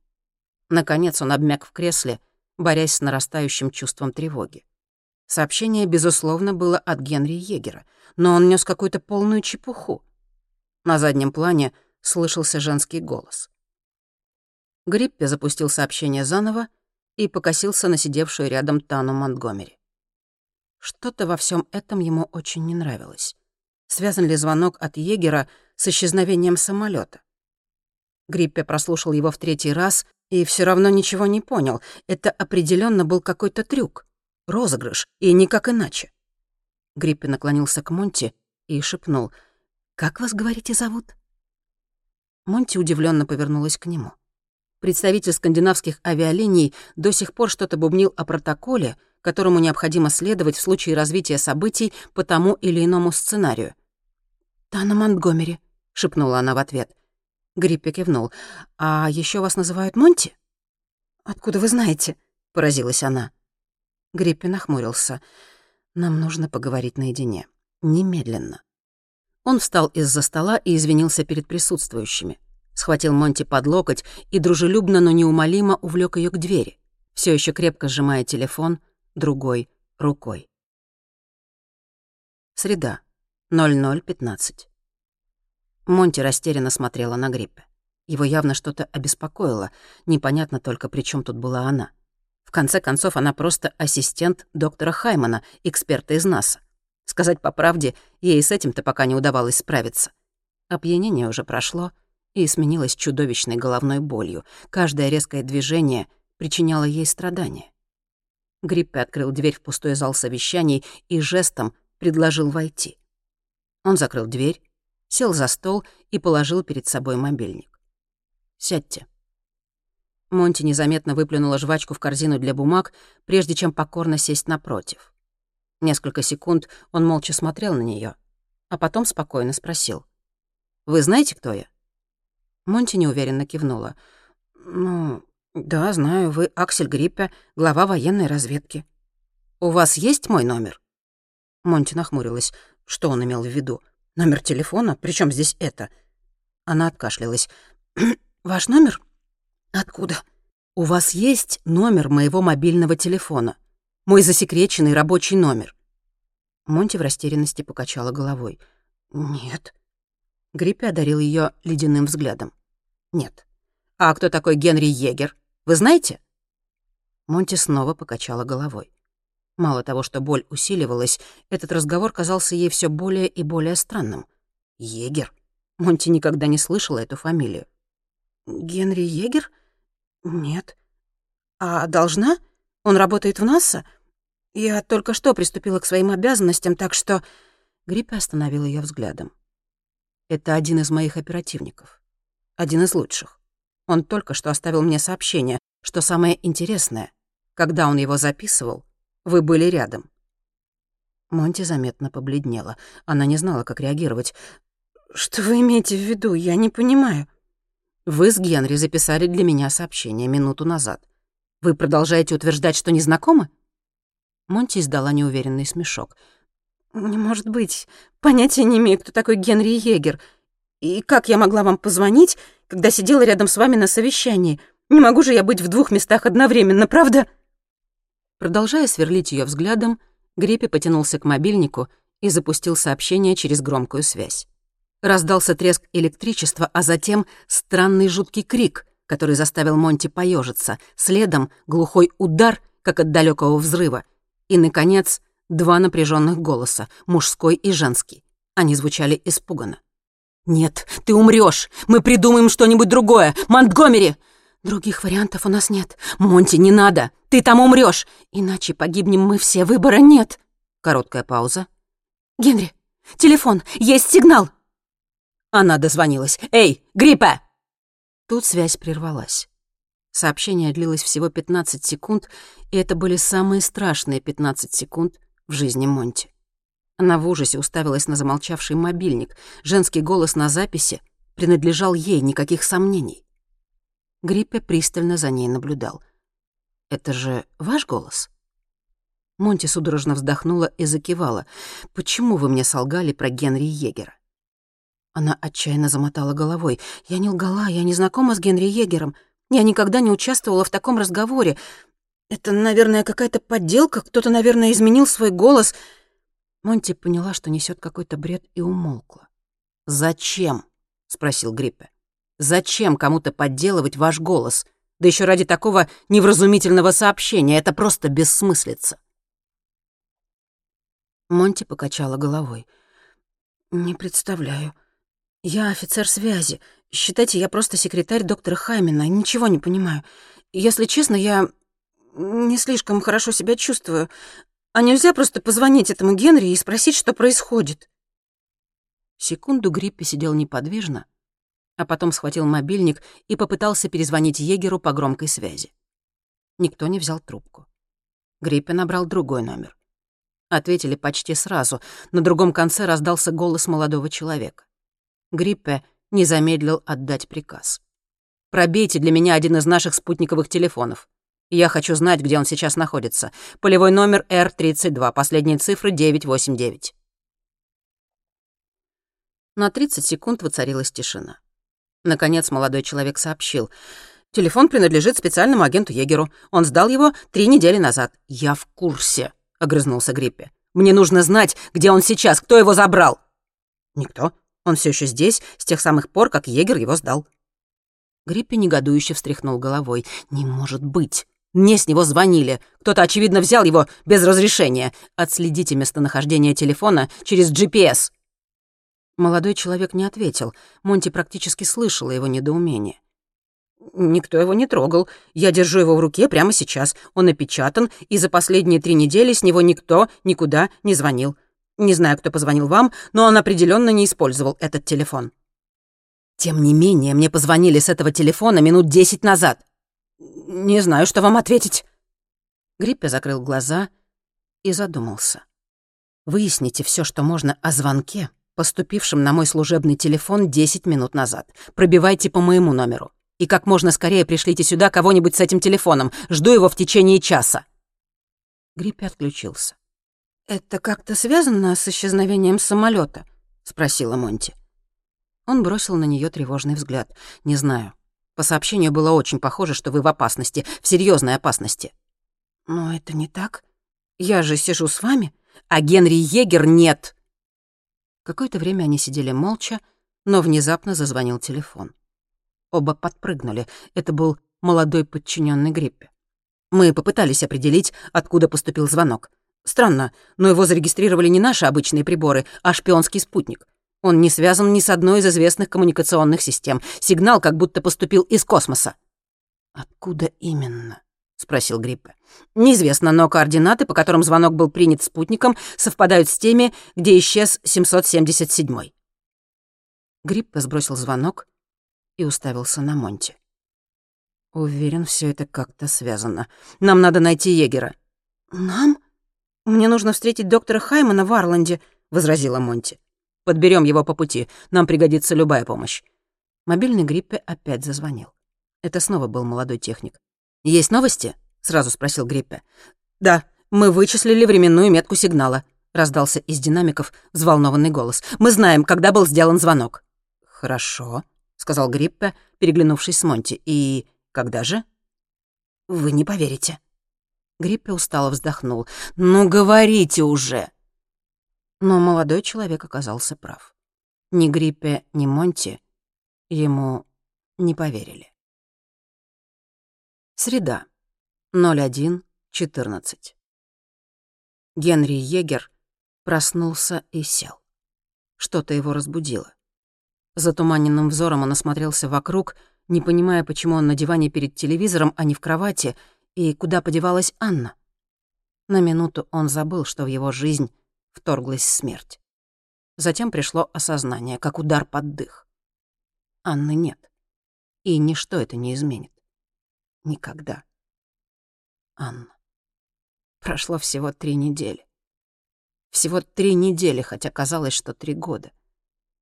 Наконец он обмяк в кресле, борясь с нарастающим чувством тревоги. Сообщение, безусловно, было от Генри Егера, но он нес какую-то полную чепуху. На заднем плане слышался женский голос. Гриппи запустил сообщение заново и покосился на сидевшую рядом Тану Монтгомери. Что-то во всем этом ему очень не нравилось. Связан ли звонок от егера с исчезновением самолета? Гриппе прослушал его в третий раз и все равно ничего не понял. Это определенно был какой-то трюк, розыгрыш, и никак иначе. Гриппе наклонился к Монти и шепнул. «Как вас, говорите, зовут?» Монти удивленно повернулась к нему. Представитель скандинавских авиалиний до сих пор что-то бубнил о протоколе, которому необходимо следовать в случае развития событий по тому или иному сценарию. «Тана Монтгомери», — шепнула она в ответ. Гриппе кивнул. «А еще вас называют Монти?» «Откуда вы знаете?» — поразилась она. Гриппе нахмурился. «Нам нужно поговорить наедине. Немедленно». Он встал из-за стола и извинился перед присутствующими схватил Монти под локоть и дружелюбно, но неумолимо увлек ее к двери, все еще крепко сжимая телефон другой рукой. Среда, 00.15. Монти растерянно смотрела на Гриппе. Его явно что-то обеспокоило, непонятно только, при чем тут была она. В конце концов, она просто ассистент доктора Хаймана, эксперта из НАСА. Сказать по правде, ей с этим-то пока не удавалось справиться. Опьянение уже прошло, и сменилась чудовищной головной болью. Каждое резкое движение причиняло ей страдания. Гриппе открыл дверь в пустой зал совещаний и жестом предложил войти. Он закрыл дверь, сел за стол и положил перед собой мобильник. «Сядьте». Монти незаметно выплюнула жвачку в корзину для бумаг, прежде чем покорно сесть напротив. Несколько секунд он молча смотрел на нее, а потом спокойно спросил. «Вы знаете, кто я?» Монти неуверенно кивнула. «Ну, да, знаю, вы Аксель Гриппе, глава военной разведки. У вас есть мой номер?» Монти нахмурилась. Что он имел в виду? Номер телефона? Причем здесь это? Она откашлялась. «Ваш номер? Откуда?» «У вас есть номер моего мобильного телефона? Мой засекреченный рабочий номер?» Монти в растерянности покачала головой. «Нет». Гриппи одарил ее ледяным взглядом. «Нет». «А кто такой Генри Егер? Вы знаете?» Монти снова покачала головой. Мало того, что боль усиливалась, этот разговор казался ей все более и более странным. Егер? Монти никогда не слышала эту фамилию. «Генри Егер? Нет. А должна? Он работает в НАСА? Я только что приступила к своим обязанностям, так что...» Гриппи остановил ее взглядом. «Это один из моих оперативников. Один из лучших. Он только что оставил мне сообщение, что самое интересное, когда он его записывал, вы были рядом». Монти заметно побледнела. Она не знала, как реагировать. «Что вы имеете в виду? Я не понимаю». «Вы с Генри записали для меня сообщение минуту назад. Вы продолжаете утверждать, что не знакомы?» Монти издала неуверенный смешок. «Не может быть. Понятия не имею, кто такой Генри Егер. И как я могла вам позвонить, когда сидела рядом с вами на совещании? Не могу же я быть в двух местах одновременно, правда?» Продолжая сверлить ее взглядом, Гриппи потянулся к мобильнику и запустил сообщение через громкую связь. Раздался треск электричества, а затем странный жуткий крик, который заставил Монти поежиться, следом глухой удар, как от далекого взрыва, и, наконец, два напряженных голоса, мужской и женский. Они звучали испуганно. «Нет, ты умрешь! Мы придумаем что-нибудь другое! Монтгомери!» Других вариантов у нас нет. Монти, не надо. Ты там умрёшь. Иначе погибнем мы все. Выбора нет. Короткая пауза. Генри, телефон. Есть сигнал. Она дозвонилась. Эй, Гриппа! Тут связь прервалась. Сообщение длилось всего 15 секунд, и это были самые страшные 15 секунд в жизни Монти. Она в ужасе уставилась на замолчавший мобильник. Женский голос на записи принадлежал ей, никаких сомнений. Гриппе пристально за ней наблюдал. «Это же ваш голос?» Монти судорожно вздохнула и закивала. «Почему вы мне солгали про Генри Егера?» Она отчаянно замотала головой. «Я не лгала, я не знакома с Генри Егером. Я никогда не участвовала в таком разговоре. Это, наверное, какая-то подделка, кто-то, наверное, изменил свой голос». Монти поняла, что несет какой-то бред, и умолкла. «Зачем?» — спросил Гриппе. Зачем кому-то подделывать ваш голос? Да еще ради такого невразумительного сообщения. Это просто бессмыслица. Монти покачала головой. «Не представляю. Я офицер связи. Считайте, я просто секретарь доктора Хаймена. Ничего не понимаю. Если честно, я не слишком хорошо себя чувствую. А нельзя просто позвонить этому Генри и спросить, что происходит?» Секунду Гриппи сидел неподвижно, а потом схватил мобильник и попытался перезвонить егеру по громкой связи. Никто не взял трубку. Гриппе набрал другой номер. Ответили почти сразу. На другом конце раздался голос молодого человека. Гриппе не замедлил отдать приказ. «Пробейте для меня один из наших спутниковых телефонов. Я хочу знать, где он сейчас находится. Полевой номер R32, последние цифры 989». На 30 секунд воцарилась тишина. Наконец молодой человек сообщил. «Телефон принадлежит специальному агенту Егеру. Он сдал его три недели назад». «Я в курсе», — огрызнулся Гриппе. «Мне нужно знать, где он сейчас, кто его забрал». «Никто. Он все еще здесь, с тех самых пор, как Егер его сдал». Гриппе негодующе встряхнул головой. «Не может быть. Мне с него звонили. Кто-то, очевидно, взял его без разрешения. Отследите местонахождение телефона через GPS». Молодой человек не ответил. Монти практически слышала его недоумение. «Никто его не трогал. Я держу его в руке прямо сейчас. Он опечатан, и за последние три недели с него никто никуда не звонил. Не знаю, кто позвонил вам, но он определенно не использовал этот телефон». «Тем не менее, мне позвонили с этого телефона минут десять назад. Не знаю, что вам ответить». Гриппе закрыл глаза и задумался. «Выясните все, что можно о звонке, поступившим на мой служебный телефон 10 минут назад. Пробивайте по моему номеру. И как можно скорее пришлите сюда кого-нибудь с этим телефоном. Жду его в течение часа». Гриппи отключился. «Это как-то связано с исчезновением самолета? спросила Монти. Он бросил на нее тревожный взгляд. «Не знаю. По сообщению было очень похоже, что вы в опасности, в серьезной опасности». «Но это не так. Я же сижу с вами, а Генри Егер нет». Какое-то время они сидели молча, но внезапно зазвонил телефон. Оба подпрыгнули. Это был молодой подчиненный Гриппе. Мы попытались определить, откуда поступил звонок. Странно, но его зарегистрировали не наши обычные приборы, а шпионский спутник. Он не связан ни с одной из известных коммуникационных систем. Сигнал как будто поступил из космоса. «Откуда именно?» — спросил Гриппе. «Неизвестно, но координаты, по которым звонок был принят спутником, совпадают с теми, где исчез 777-й». Гриппе сбросил звонок и уставился на Монти. «Уверен, все это как-то связано. Нам надо найти егера». «Нам? Мне нужно встретить доктора Хаймана в Арланде», — возразила Монти. Подберем его по пути. Нам пригодится любая помощь». Мобильный Гриппе опять зазвонил. Это снова был молодой техник. «Есть новости?» — сразу спросил Гриппе. «Да, мы вычислили временную метку сигнала», — раздался из динамиков взволнованный голос. «Мы знаем, когда был сделан звонок». «Хорошо», — сказал Гриппе, переглянувшись с Монти. «И когда же?» «Вы не поверите». Гриппе устало вздохнул. «Ну, говорите уже!» Но молодой человек оказался прав. Ни Гриппе, ни Монти ему не поверили. Среда. 01.14. Генри Егер проснулся и сел. Что-то его разбудило. Затуманенным взором он осмотрелся вокруг, не понимая, почему он на диване перед телевизором, а не в кровати, и куда подевалась Анна. На минуту он забыл, что в его жизнь вторглась смерть. Затем пришло осознание, как удар под дых. Анны нет. И ничто это не изменит. Никогда. Анна. Прошло всего три недели. Всего три недели, хотя казалось, что три года.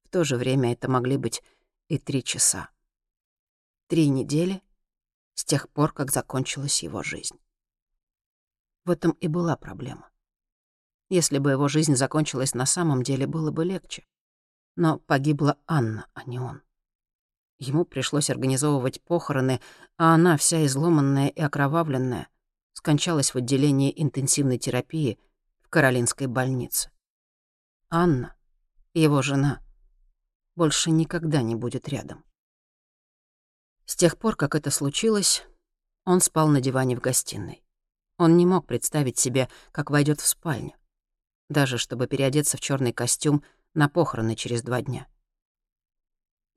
В то же время это могли быть и три часа. Три недели с тех пор, как закончилась его жизнь. В этом и была проблема. Если бы его жизнь закончилась на самом деле, было бы легче. Но погибла Анна, а не он. Ему пришлось организовывать похороны, а она, вся изломанная и окровавленная, скончалась в отделении интенсивной терапии в Каролинской больнице. Анна, его жена, больше никогда не будет рядом. С тех пор, как это случилось, он спал на диване в гостиной. Он не мог представить себе, как войдет в спальню даже чтобы переодеться в черный костюм на похороны через два дня.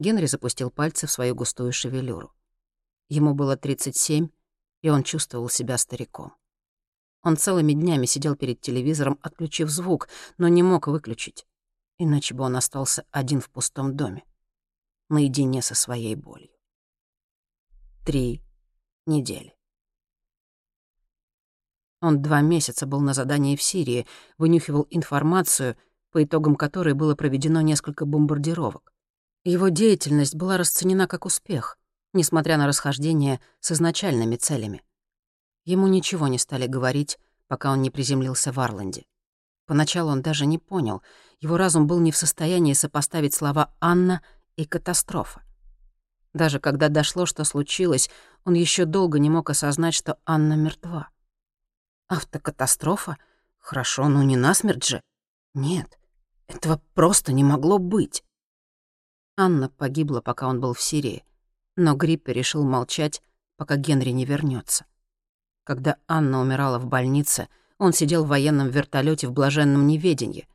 Генри запустил пальцы в свою густую шевелюру. Ему было 37, и он чувствовал себя стариком. Он целыми днями сидел перед телевизором, отключив звук, но не мог выключить, иначе бы он остался один в пустом доме, наедине со своей болью. Три недели. Он два месяца был на задании в Сирии, вынюхивал информацию, по итогам которой было проведено несколько бомбардировок. Его деятельность была расценена как успех, несмотря на расхождение с изначальными целями. Ему ничего не стали говорить, пока он не приземлился в Арланде. Поначалу он даже не понял, его разум был не в состоянии сопоставить слова «Анна» и «катастрофа». Даже когда дошло, что случилось, он еще долго не мог осознать, что Анна мертва. Автокатастрофа? Хорошо, но не насмерть же. Нет, этого просто не могло быть. Анна погибла, пока он был в Сирии, но Гриппе решил молчать, пока Генри не вернется. Когда Анна умирала в больнице, он сидел в военном вертолете в блаженном неведении.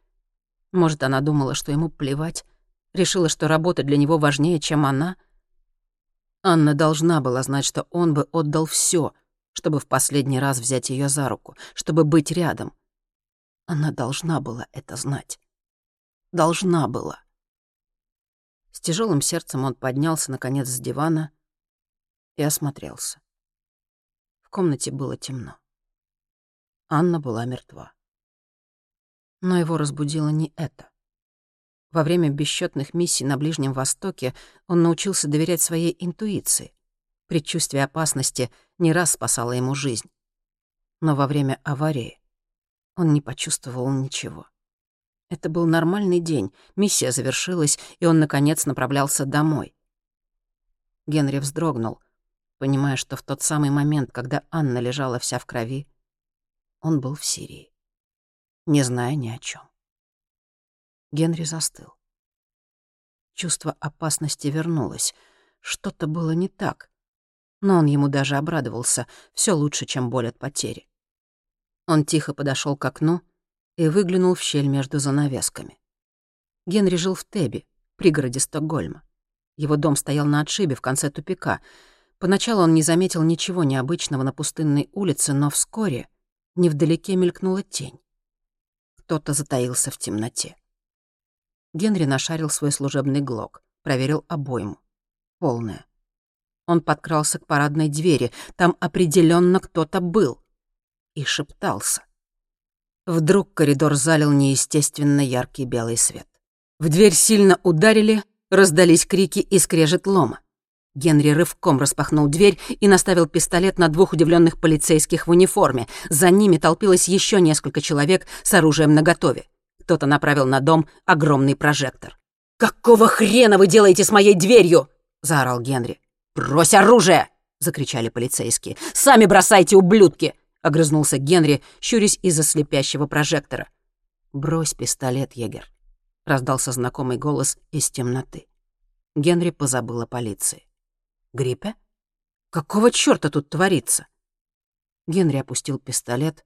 Может, она думала, что ему плевать, решила, что работа для него важнее, чем она. Анна должна была знать, что он бы отдал все — чтобы в последний раз взять ее за руку, чтобы быть рядом. Она должна была это знать. Должна была. С тяжелым сердцем он поднялся, наконец, с дивана и осмотрелся. В комнате было темно. Анна была мертва. Но его разбудило не это. Во время бесчетных миссий на Ближнем Востоке он научился доверять своей интуиции. Предчувствие опасности не раз спасало ему жизнь. Но во время аварии он не почувствовал ничего. Это был нормальный день, миссия завершилась, и он, наконец, направлялся домой. Генри вздрогнул, понимая, что в тот самый момент, когда Анна лежала вся в крови, он был в Сирии, не зная ни о чем. Генри застыл. Чувство опасности вернулось. Что-то было не так. Но он ему даже обрадовался. Все лучше, чем боль от потери. Он тихо подошел к окну и выглянул в щель между занавесками. Генри жил в Тебе, пригороде Стокгольма. Его дом стоял на отшибе в конце тупика. Поначалу он не заметил ничего необычного на пустынной улице, но вскоре невдалеке мелькнула тень. Кто-то затаился в темноте. Генри нашарил свой служебный глок, проверил обойму. Полная. Он подкрался к парадной двери. Там определенно кто-то был. И шептался. Вдруг коридор залил неестественно яркий белый свет. В дверь сильно ударили, раздались крики и скрежет лома. Генри рывком распахнул дверь и наставил пистолет на двух удивленных полицейских в униформе. За ними толпилось еще несколько человек с оружием наготове. Кто-то направил на дом огромный прожектор. «Какого хрена вы делаете с моей дверью?» — заорал Генри. «Брось оружие!» — закричали полицейские. «Сами бросайте, ублюдки!» Огрызнулся Генри, щурясь из-за слепящего прожектора. «Брось пистолет, егер», — раздался знакомый голос из темноты. Генри позабыл о полиции. «Гриппе? Какого чёрта тут творится?» Генри опустил пистолет,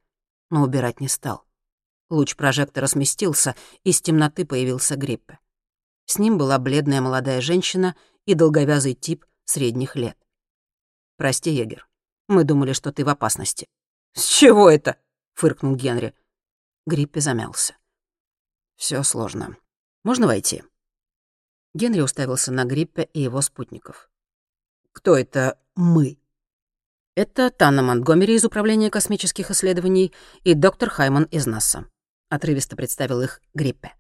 но убирать не стал. Луч прожектора сместился, из темноты появился Гриппе. С ним была бледная молодая женщина и долговязый тип средних лет. «Прости, егер, мы думали, что ты в опасности», «С чего это?» — фыркнул Генри. Гриппи замялся. Все сложно. Можно войти?» Генри уставился на Гриппе и его спутников. «Кто это мы?» «Это Танна Монтгомери из Управления космических исследований и доктор Хайман из НАСА», — отрывисто представил их Гриппе.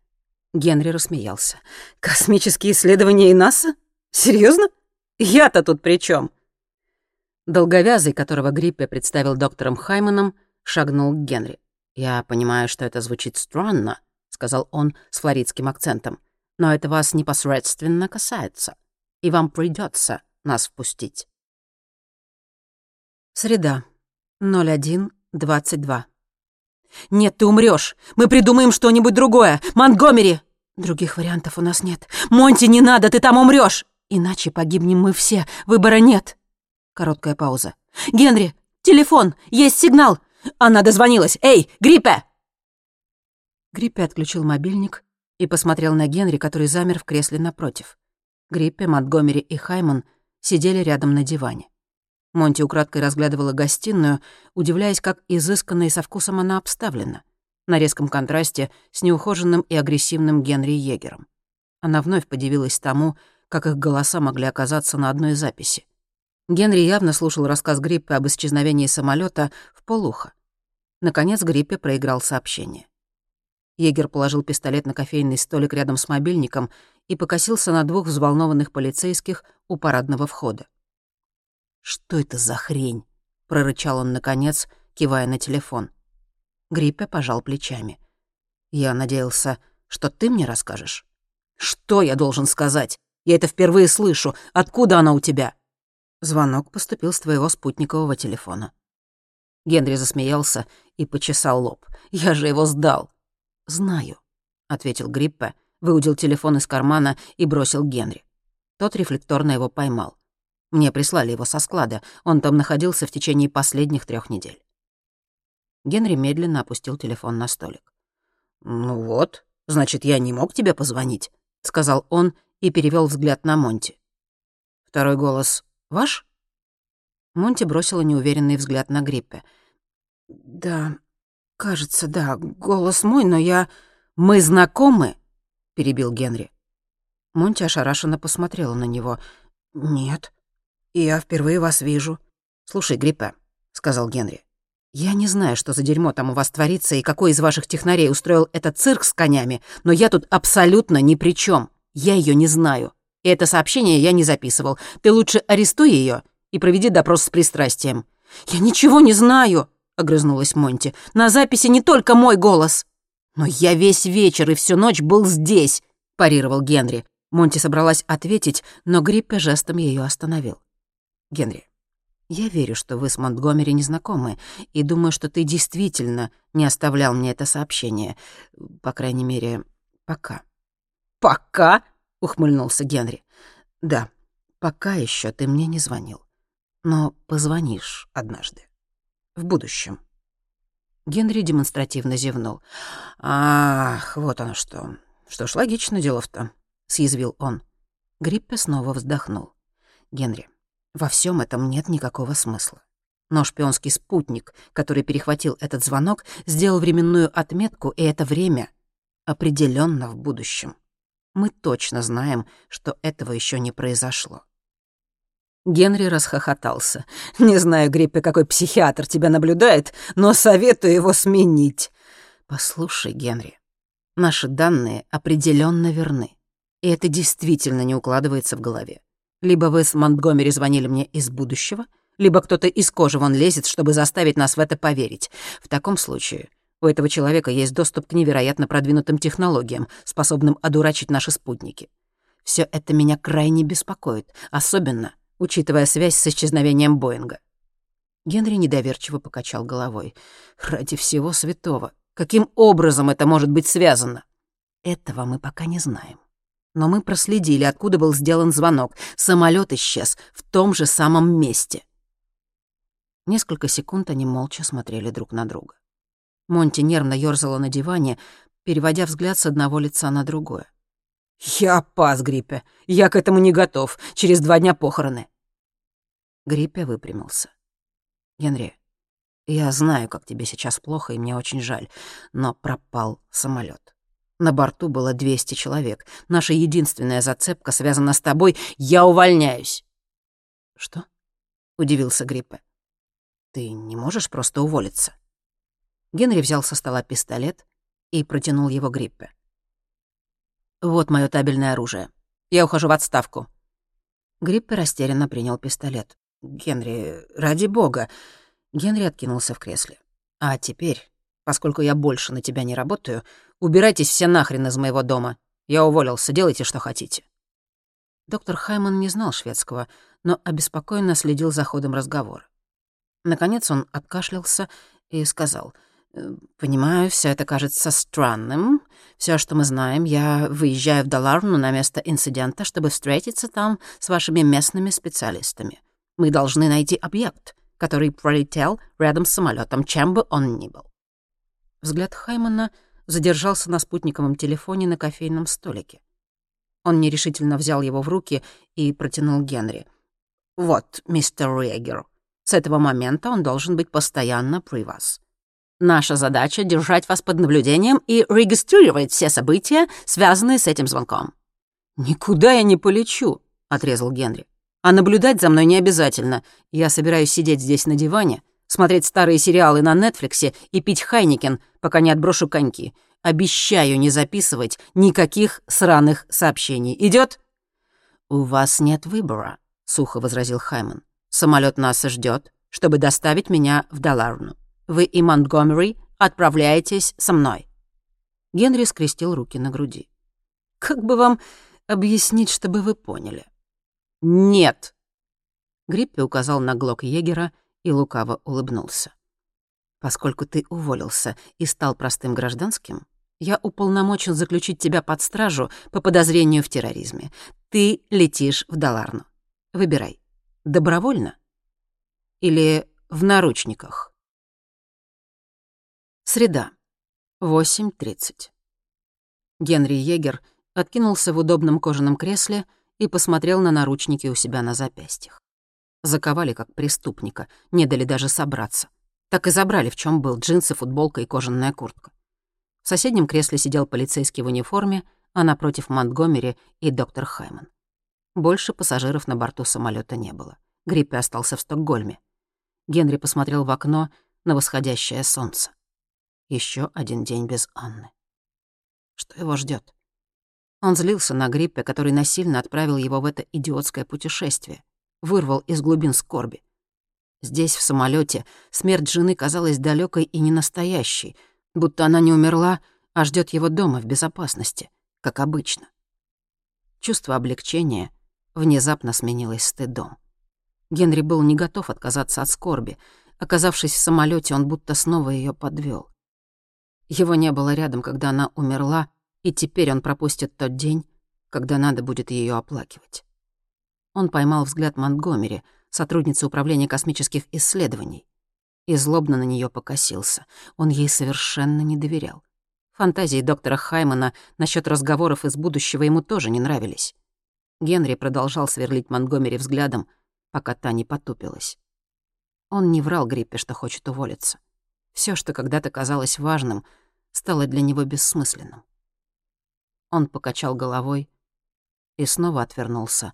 Генри рассмеялся. «Космические исследования и НАСА? Серьезно? Я-то тут при чем? Долговязый, которого Гриппе представил доктором Хайманом, шагнул к Генри. «Я понимаю, что это звучит странно», — сказал он с флоридским акцентом, «но это вас непосредственно касается, и вам придется нас впустить». Среда, 01.22. «Нет, ты умрешь. Мы придумаем что-нибудь другое. Монтгомери!» «Других вариантов у нас нет. Монти, не надо, ты там умрешь. Иначе погибнем мы все. Выбора нет». Короткая пауза. «Генри! Телефон! Есть сигнал! Она дозвонилась! Эй, Гриппе!» Гриппе отключил мобильник и посмотрел на Генри, который замер в кресле напротив. Гриппе, Монтгомери и Хайман сидели рядом на диване. Монти украдкой разглядывала гостиную, удивляясь, как изысканно и со вкусом она обставлена, на резком контрасте с неухоженным и агрессивным Генри Егером. Она вновь подивилась тому, как их голоса могли оказаться на одной записи. Генри явно слушал рассказ Гриппе об исчезновении самолета в полухо. Наконец Гриппе проиграл сообщение. Егер положил пистолет на кофейный столик рядом с мобильником и покосился на двух взволнованных полицейских у парадного входа. «Что это за хрень?» — прорычал он наконец, кивая на телефон. Гриппе пожал плечами. «Я надеялся, что ты мне расскажешь». «Что я должен сказать? Я это впервые слышу. Откуда она у тебя?» Звонок поступил с твоего спутникового телефона. Генри засмеялся и почесал лоб. «Я же его сдал». «Знаю», — ответил Гриппе, выудил телефон из кармана и бросил Генри. Тот рефлекторно его поймал. Мне прислали его со склада. Он там находился в течение последних трех недель. Генри медленно опустил телефон на столик. «Ну вот, значит, я не мог тебе позвонить», — сказал он и перевел взгляд на Монти. Второй голос Ваш?» Монти бросила неуверенный взгляд на Гриппе. «Да, кажется, да, голос мой, но я...» «Мы знакомы?» — перебил Генри. Монти ошарашенно посмотрела на него. «Нет, я впервые вас вижу». «Слушай, Гриппе», — сказал Генри, «я не знаю, что за дерьмо там у вас творится и какой из ваших технарей устроил этот цирк с конями, но я тут абсолютно ни при чем. Я ее не знаю. И это сообщение я не записывал. Ты лучше арестуй ее и проведи допрос с пристрастием». «Я ничего не знаю», — огрызнулась Монти. «На записи не только мой голос». «Но я весь вечер и всю ночь был здесь», — парировал Генри. Монти собралась ответить, но Гриппе жестом ее остановил. «Генри, я верю, что вы с Монтгомери не знакомы, и думаю, что ты действительно не оставлял мне это сообщение. По крайней мере, пока». «Пока?» — ухмыльнулся Генри. «Да, пока еще ты мне не звонил. Но позвонишь однажды. В будущем». Генри демонстративно зевнул. «Ах, вот оно что. Что ж, логично дело-то», — съязвил он. Гриппе снова вздохнул. «Генри, во всем этом нет никакого смысла. Но шпионский спутник, который перехватил этот звонок, сделал временную отметку, и это время определенно в будущем. Мы точно знаем, что этого еще не произошло. Генри расхохотался. «Не знаю, Гриппе, какой психиатр тебя наблюдает, но советую его сменить». «Послушай, Генри, наши данные определенно верны, и это действительно не укладывается в голове. Либо вы с Монтгомери звонили мне из будущего, либо кто-то из кожи вон лезет, чтобы заставить нас в это поверить. В таком случае у этого человека есть доступ к невероятно продвинутым технологиям, способным одурачить наши спутники. Все это меня крайне беспокоит, особенно учитывая связь с исчезновением Боинга. Генри недоверчиво покачал головой. «Ради всего святого! Каким образом это может быть связано?» «Этого мы пока не знаем. Но мы проследили, откуда был сделан звонок. Самолет исчез в том же самом месте. Несколько секунд они молча смотрели друг на друга. Монти нервно ёрзала на диване, переводя взгляд с одного лица на другое. «Я пас, Гриппе. Я к этому не готов. Через два дня похороны». Гриппе выпрямился. «Генри, я знаю, как тебе сейчас плохо, и мне очень жаль, но пропал самолет. На борту было 200 человек. Наша единственная зацепка связана с тобой. Я увольняюсь». «Что?» — удивился Гриппе. «Ты не можешь просто уволиться?» Генри взял со стола пистолет и протянул его Гриппе. «Вот мое табельное оружие. Я ухожу в отставку». Гриппе растерянно принял пистолет. «Генри, ради бога!» Генри откинулся в кресле. «А теперь, поскольку я больше на тебя не работаю, Убирайтесь все нахрен из моего дома. Я уволился, делайте, что хотите». Доктор Хайман не знал шведского, но обеспокоенно следил за ходом разговора. Наконец он откашлялся и сказал, «Э, «Понимаю, все это кажется странным. Все, что мы знаем, я выезжаю в Даларну на место инцидента, чтобы встретиться там с вашими местными специалистами. Мы должны найти объект, который пролетел рядом с самолетом, чем бы он ни был». Взгляд Хаймана — задержался на спутниковом телефоне на кофейном столике. Он нерешительно взял его в руки и протянул Генри. «Вот, мистер Регер, с этого момента он должен быть постоянно при вас. Наша задача — держать вас под наблюдением и регистрировать все события, связанные с этим звонком». «Никуда я не полечу», — отрезал Генри. «А наблюдать за мной не обязательно. Я собираюсь сидеть здесь на диване, смотреть старые сериалы на Нетфликсе и пить Хайникен, пока не отброшу коньки. Обещаю не записывать никаких сраных сообщений. Идет? «У вас нет выбора», — сухо возразил Хайман. Самолет нас ждет, чтобы доставить меня в Даларну. Вы и Монтгомери отправляетесь со мной». Генри скрестил руки на груди. «Как бы вам объяснить, чтобы вы поняли?» «Нет!» Гриппи указал на глок егера и лукаво улыбнулся. «Поскольку ты уволился и стал простым гражданским, я уполномочен заключить тебя под стражу по подозрению в терроризме. Ты летишь в Даларну. Выбирай, добровольно или в наручниках?» Среда, 8.30. Генри Егер откинулся в удобном кожаном кресле и посмотрел на наручники у себя на запястьях. Заковали как преступника, не дали даже собраться. Так и забрали, в чем был джинсы, футболка и кожаная куртка. В соседнем кресле сидел полицейский в униформе, а напротив Монтгомери и доктор Хайман. Больше пассажиров на борту самолета не было. Гриппи остался в Стокгольме. Генри посмотрел в окно на восходящее солнце. Еще один день без Анны. Что его ждет? Он злился на Гриппе, который насильно отправил его в это идиотское путешествие вырвал из глубин скорби. Здесь, в самолете, смерть жены казалась далекой и ненастоящей, будто она не умерла, а ждет его дома в безопасности, как обычно. Чувство облегчения внезапно сменилось стыдом. Генри был не готов отказаться от скорби. Оказавшись в самолете, он будто снова ее подвел. Его не было рядом, когда она умерла, и теперь он пропустит тот день, когда надо будет ее оплакивать. Он поймал взгляд Монтгомери, сотрудницы Управления космических исследований, и злобно на нее покосился. Он ей совершенно не доверял. Фантазии доктора Хаймана насчет разговоров из будущего ему тоже не нравились. Генри продолжал сверлить Монтгомери взглядом, пока та не потупилась. Он не врал Гриппе, что хочет уволиться. Все, что когда-то казалось важным, стало для него бессмысленным. Он покачал головой и снова отвернулся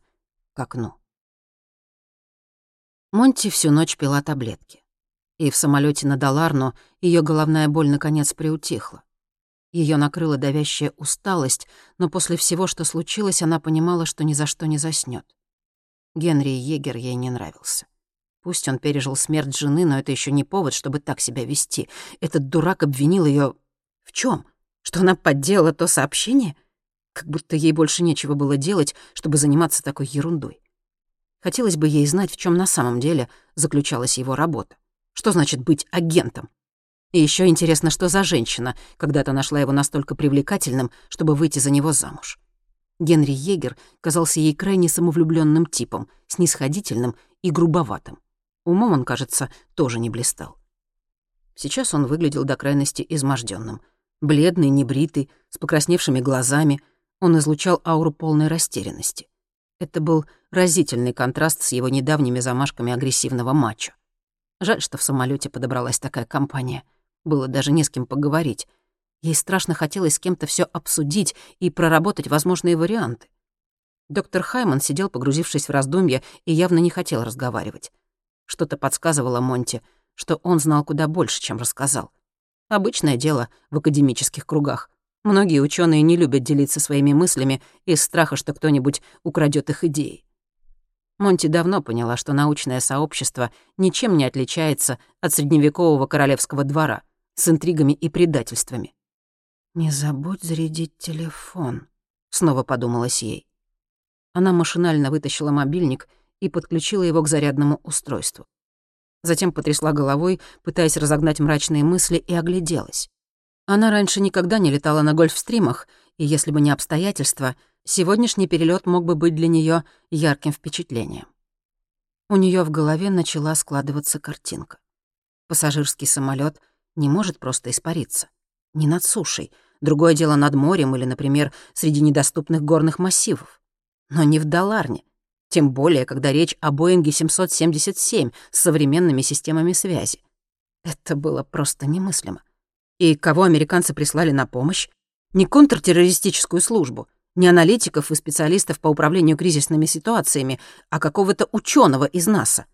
к окну. Монти всю ночь пила таблетки. И в самолете на Даларну ее головная боль наконец приутихла. Ее накрыла давящая усталость, но после всего, что случилось, она понимала, что ни за что не заснет. Генри Егер ей не нравился. Пусть он пережил смерть жены, но это еще не повод, чтобы так себя вести. Этот дурак обвинил ее в чем? Что она подделала то сообщение? Как будто ей больше нечего было делать, чтобы заниматься такой ерундой. Хотелось бы ей знать, в чем на самом деле заключалась его работа. Что значит быть агентом? И еще интересно, что за женщина когда-то нашла его настолько привлекательным, чтобы выйти за него замуж. Генри Егер казался ей крайне самовлюбленным типом, снисходительным и грубоватым. Умом он, кажется, тоже не блистал. Сейчас он выглядел до крайности изможденным. Бледный, небритый, с покрасневшими глазами, он излучал ауру полной растерянности. Это был разительный контраст с его недавними замашками агрессивного мачо. Жаль, что в самолете подобралась такая компания. Было даже не с кем поговорить. Ей страшно хотелось с кем-то все обсудить и проработать возможные варианты. Доктор Хайман сидел, погрузившись в раздумья, и явно не хотел разговаривать. Что-то подсказывало Монте, что он знал куда больше, чем рассказал. Обычное дело в академических кругах. Многие ученые не любят делиться своими мыслями из страха, что кто-нибудь украдет их идеи. Монти давно поняла, что научное сообщество ничем не отличается от средневекового королевского двора с интригами и предательствами. «Не забудь зарядить телефон», — снова подумалась ей. Она машинально вытащила мобильник и подключила его к зарядному устройству. Затем потрясла головой, пытаясь разогнать мрачные мысли, и огляделась. Она раньше никогда не летала на гольфстримах, и если бы не обстоятельства, сегодняшний перелет мог бы быть для нее ярким впечатлением. У нее в голове начала складываться картинка. Пассажирский самолет не может просто испариться. Не над сушей, другое дело над морем или, например, среди недоступных горных массивов. Но не в Даларне, тем более, когда речь о Боинге 777 с современными системами связи. Это было просто немыслимо. И кого американцы прислали на помощь? Не контртеррористическую службу, не аналитиков и специалистов по управлению кризисными ситуациями, а какого-то ученого из НАСА.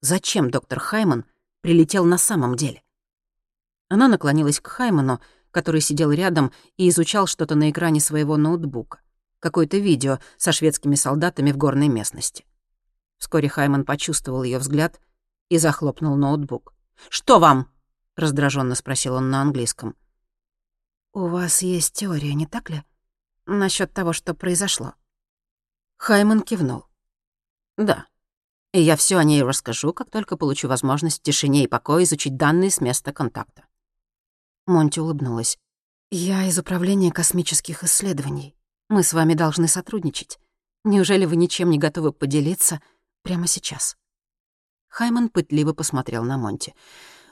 Зачем доктор Хайман прилетел на самом деле? Она наклонилась к Хайману, который сидел рядом и изучал что-то на экране своего ноутбука. Какое-то видео со шведскими солдатами в горной местности. Вскоре Хайман почувствовал ее взгляд и захлопнул ноутбук. «Что вам?» — раздраженно спросил он на английском. «У вас есть теория, не так ли? Насчет того, что произошло?» Хайман кивнул. «Да. И я все о ней расскажу, как только получу возможность в тишине и покое изучить данные с места контакта». Монти улыбнулась. «Я из Управления космических исследований. Мы с вами должны сотрудничать. Неужели вы ничем не готовы поделиться прямо сейчас?» Хайман пытливо посмотрел на Монти.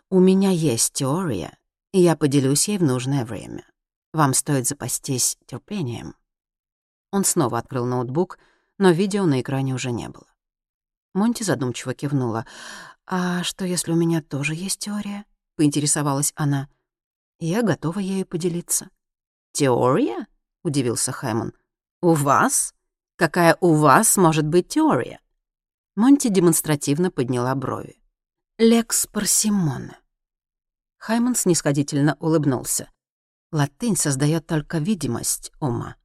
«У меня есть теория, и я поделюсь ей в нужное время. Вам стоит запастись терпением». Он снова открыл ноутбук, но видео на экране уже не было. Монти задумчиво кивнула. «А что, если у меня тоже есть теория?» — поинтересовалась она. «Я готова ею поделиться». «Теория?» — удивился Хаймон. «У вас? Какая у вас может быть теория?» Монти демонстративно подняла брови. Лекс Парсимоне. Хайман снисходительно улыбнулся. Латынь создает только видимость ума.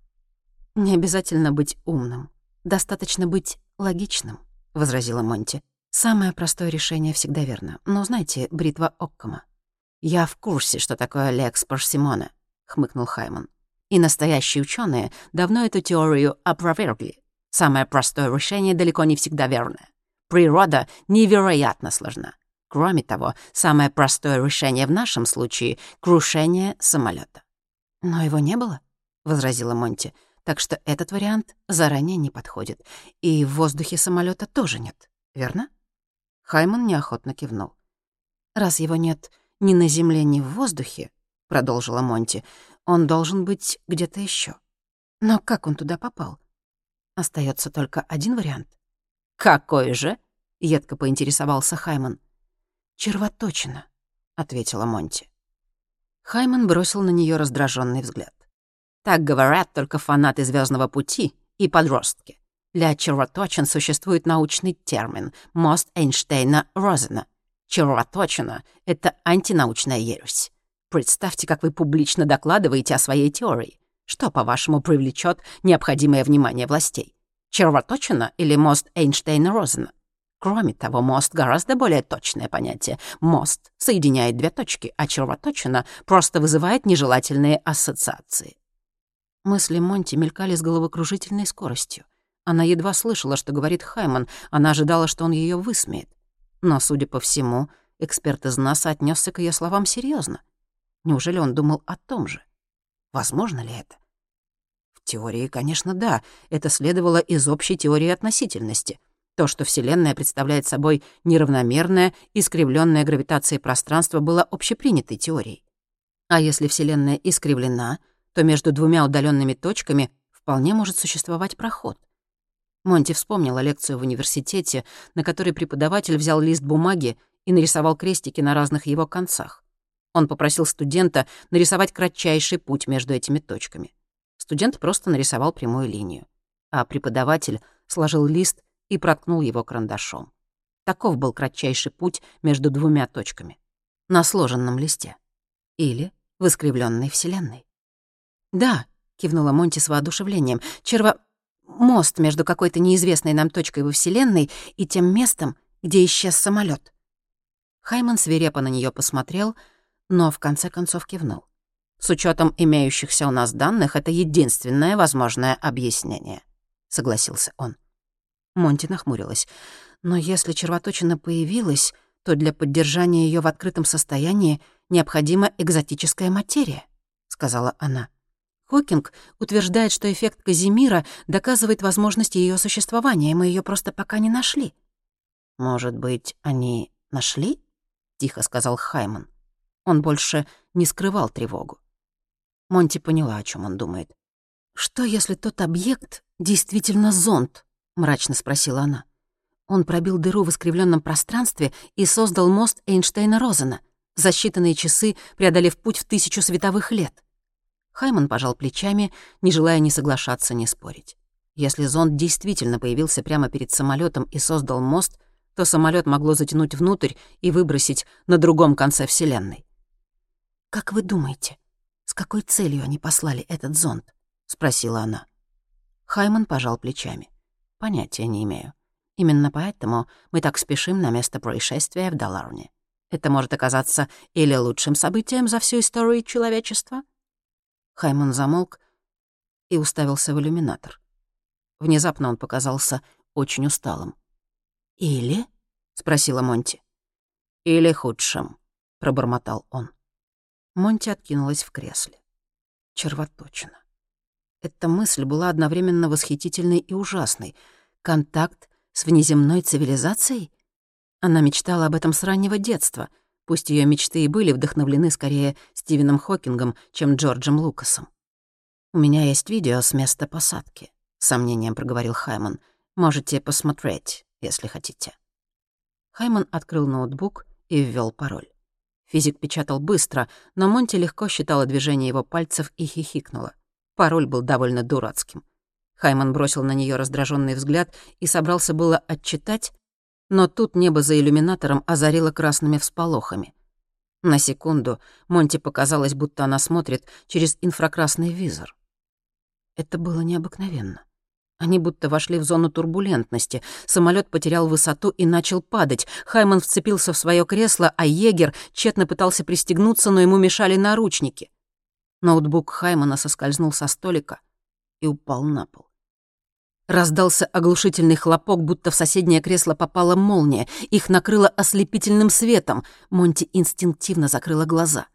Не обязательно быть умным. Достаточно быть логичным, — возразила Монти. Самое простое решение всегда верно. Но знаете, бритва Оккома. Я в курсе, что такое Лекс Парсимоне. хмыкнул Хайман. «И настоящие ученые давно эту теорию опровергли. Самое простое решение далеко не всегда верное. Природа невероятно сложна. Кроме того, самое простое решение в нашем случае — крушение самолета. «Но его не было», — возразила Монти, «так что этот вариант заранее не подходит. И в воздухе самолета тоже нет, верно?» Хайман неохотно кивнул. «Раз его нет ни на земле, ни в воздухе», — продолжила Монти, «он должен быть где-то еще. Но как он туда попал? Остается только один вариант». «Какой же?» — едко поинтересовался Хайман. «Червоточина», — ответила Монти. Хайман бросил на нее раздраженный взгляд. «Так говорят только фанаты Звездного пути и подростки. Для червоточин существует научный термин «мост Эйнштейна-Розена». Червоточина — это антинаучная ересь. Представьте, как вы публично докладываете о своей теории. Что, по-вашему, привлечет необходимое внимание властей? Червоточина или мост Эйнштейна-Розена? Кроме того, мост — гораздо более точное понятие. Мост соединяет две точки, а червоточина просто вызывает нежелательные ассоциации. Мысли Монти мелькали с головокружительной скоростью. Она едва слышала, что говорит Хайман, она ожидала, что он ее высмеет. Но, судя по всему, эксперт из НАСА отнесся к ее словам серьезно. Неужели он думал о том же? Возможно ли это? В теории, конечно, да. Это следовало из общей теории относительности — то, что Вселенная представляет собой неравномерное, искривленное гравитацией пространство, было общепринятой теорией. А если Вселенная искривлена, то между двумя удаленными точками вполне может существовать проход. Монти вспомнила лекцию в университете, на которой преподаватель взял лист бумаги и нарисовал крестики на разных его концах. Он попросил студента нарисовать кратчайший путь между этими точками. Студент просто нарисовал прямую линию. А преподаватель сложил лист и проткнул его карандашом. Таков был кратчайший путь между двумя точками. На сложенном листе. Или в искривленной вселенной. «Да», — кивнула Монти с воодушевлением, «черво... мост между какой-то неизвестной нам точкой во Вселенной и тем местом, где исчез самолет. Хайман свирепо на нее посмотрел, но в конце концов кивнул. «С учетом имеющихся у нас данных, это единственное возможное объяснение», — согласился он. Монти нахмурилась. «Но если червоточина появилась, то для поддержания ее в открытом состоянии необходима экзотическая материя», — сказала она. Хокинг утверждает, что эффект Казимира доказывает возможность ее существования, и мы ее просто пока не нашли. «Может быть, они нашли?» — тихо сказал Хайман. Он больше не скрывал тревогу. Монти поняла, о чем он думает. «Что, если тот объект действительно зонд, — мрачно спросила она. Он пробил дыру в искривленном пространстве и создал мост Эйнштейна-Розена, за считанные часы преодолев путь в тысячу световых лет. Хайман пожал плечами, не желая ни соглашаться, ни спорить. Если зонд действительно появился прямо перед самолетом и создал мост, то самолет могло затянуть внутрь и выбросить на другом конце Вселенной. «Как вы думаете, с какой целью они послали этот зонд?» — спросила она. Хайман пожал плечами. Понятия не имею. Именно поэтому мы так спешим на место происшествия в Даларне. Это может оказаться или лучшим событием за всю историю человечества? Хаймон замолк и уставился в иллюминатор. Внезапно он показался очень усталым. «Или?» — спросила Монти. «Или худшим», — пробормотал он. Монти откинулась в кресле. Червоточина. Эта мысль была одновременно восхитительной и ужасной. Контакт с внеземной цивилизацией? Она мечтала об этом с раннего детства, пусть ее мечты и были вдохновлены скорее Стивеном Хокингом, чем Джорджем Лукасом. «У меня есть видео с места посадки», — сомнением проговорил Хайман. «Можете посмотреть, если хотите». Хайман открыл ноутбук и ввел пароль. Физик печатал быстро, но Монти легко считала движение его пальцев и хихикнула. Пароль был довольно дурацким. Хайман бросил на нее раздраженный взгляд и собрался было отчитать, но тут небо за иллюминатором озарило красными всполохами. На секунду Монти показалось, будто она смотрит через инфракрасный визор. Это было необыкновенно. Они будто вошли в зону турбулентности. Самолет потерял высоту и начал падать. Хайман вцепился в свое кресло, а егер тщетно пытался пристегнуться, но ему мешали наручники. Ноутбук Хаймана соскользнул со столика и упал на пол. Раздался оглушительный хлопок, будто в соседнее кресло попала молния. Их накрыло ослепительным светом. Монти инстинктивно закрыла глаза.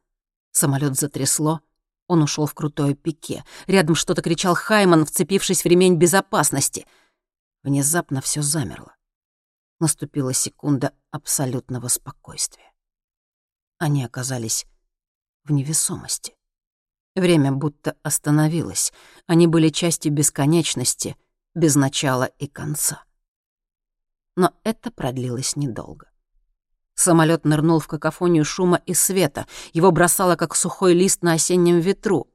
Самолет затрясло. Он ушел в крутое пике. Рядом что-то кричал Хайман, вцепившись в ремень безопасности. Внезапно все замерло. Наступила секунда абсолютного спокойствия. Они оказались в невесомости. Время будто остановилось. Они были частью бесконечности — без начала и конца. Но это продлилось недолго. Самолет нырнул в какофонию шума и света, его бросало, как сухой лист на осеннем ветру.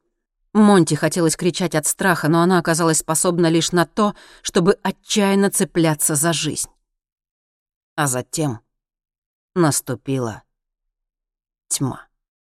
Монти хотелось кричать от страха, но она оказалась способна лишь на то, чтобы отчаянно цепляться за жизнь. А затем наступила тьма.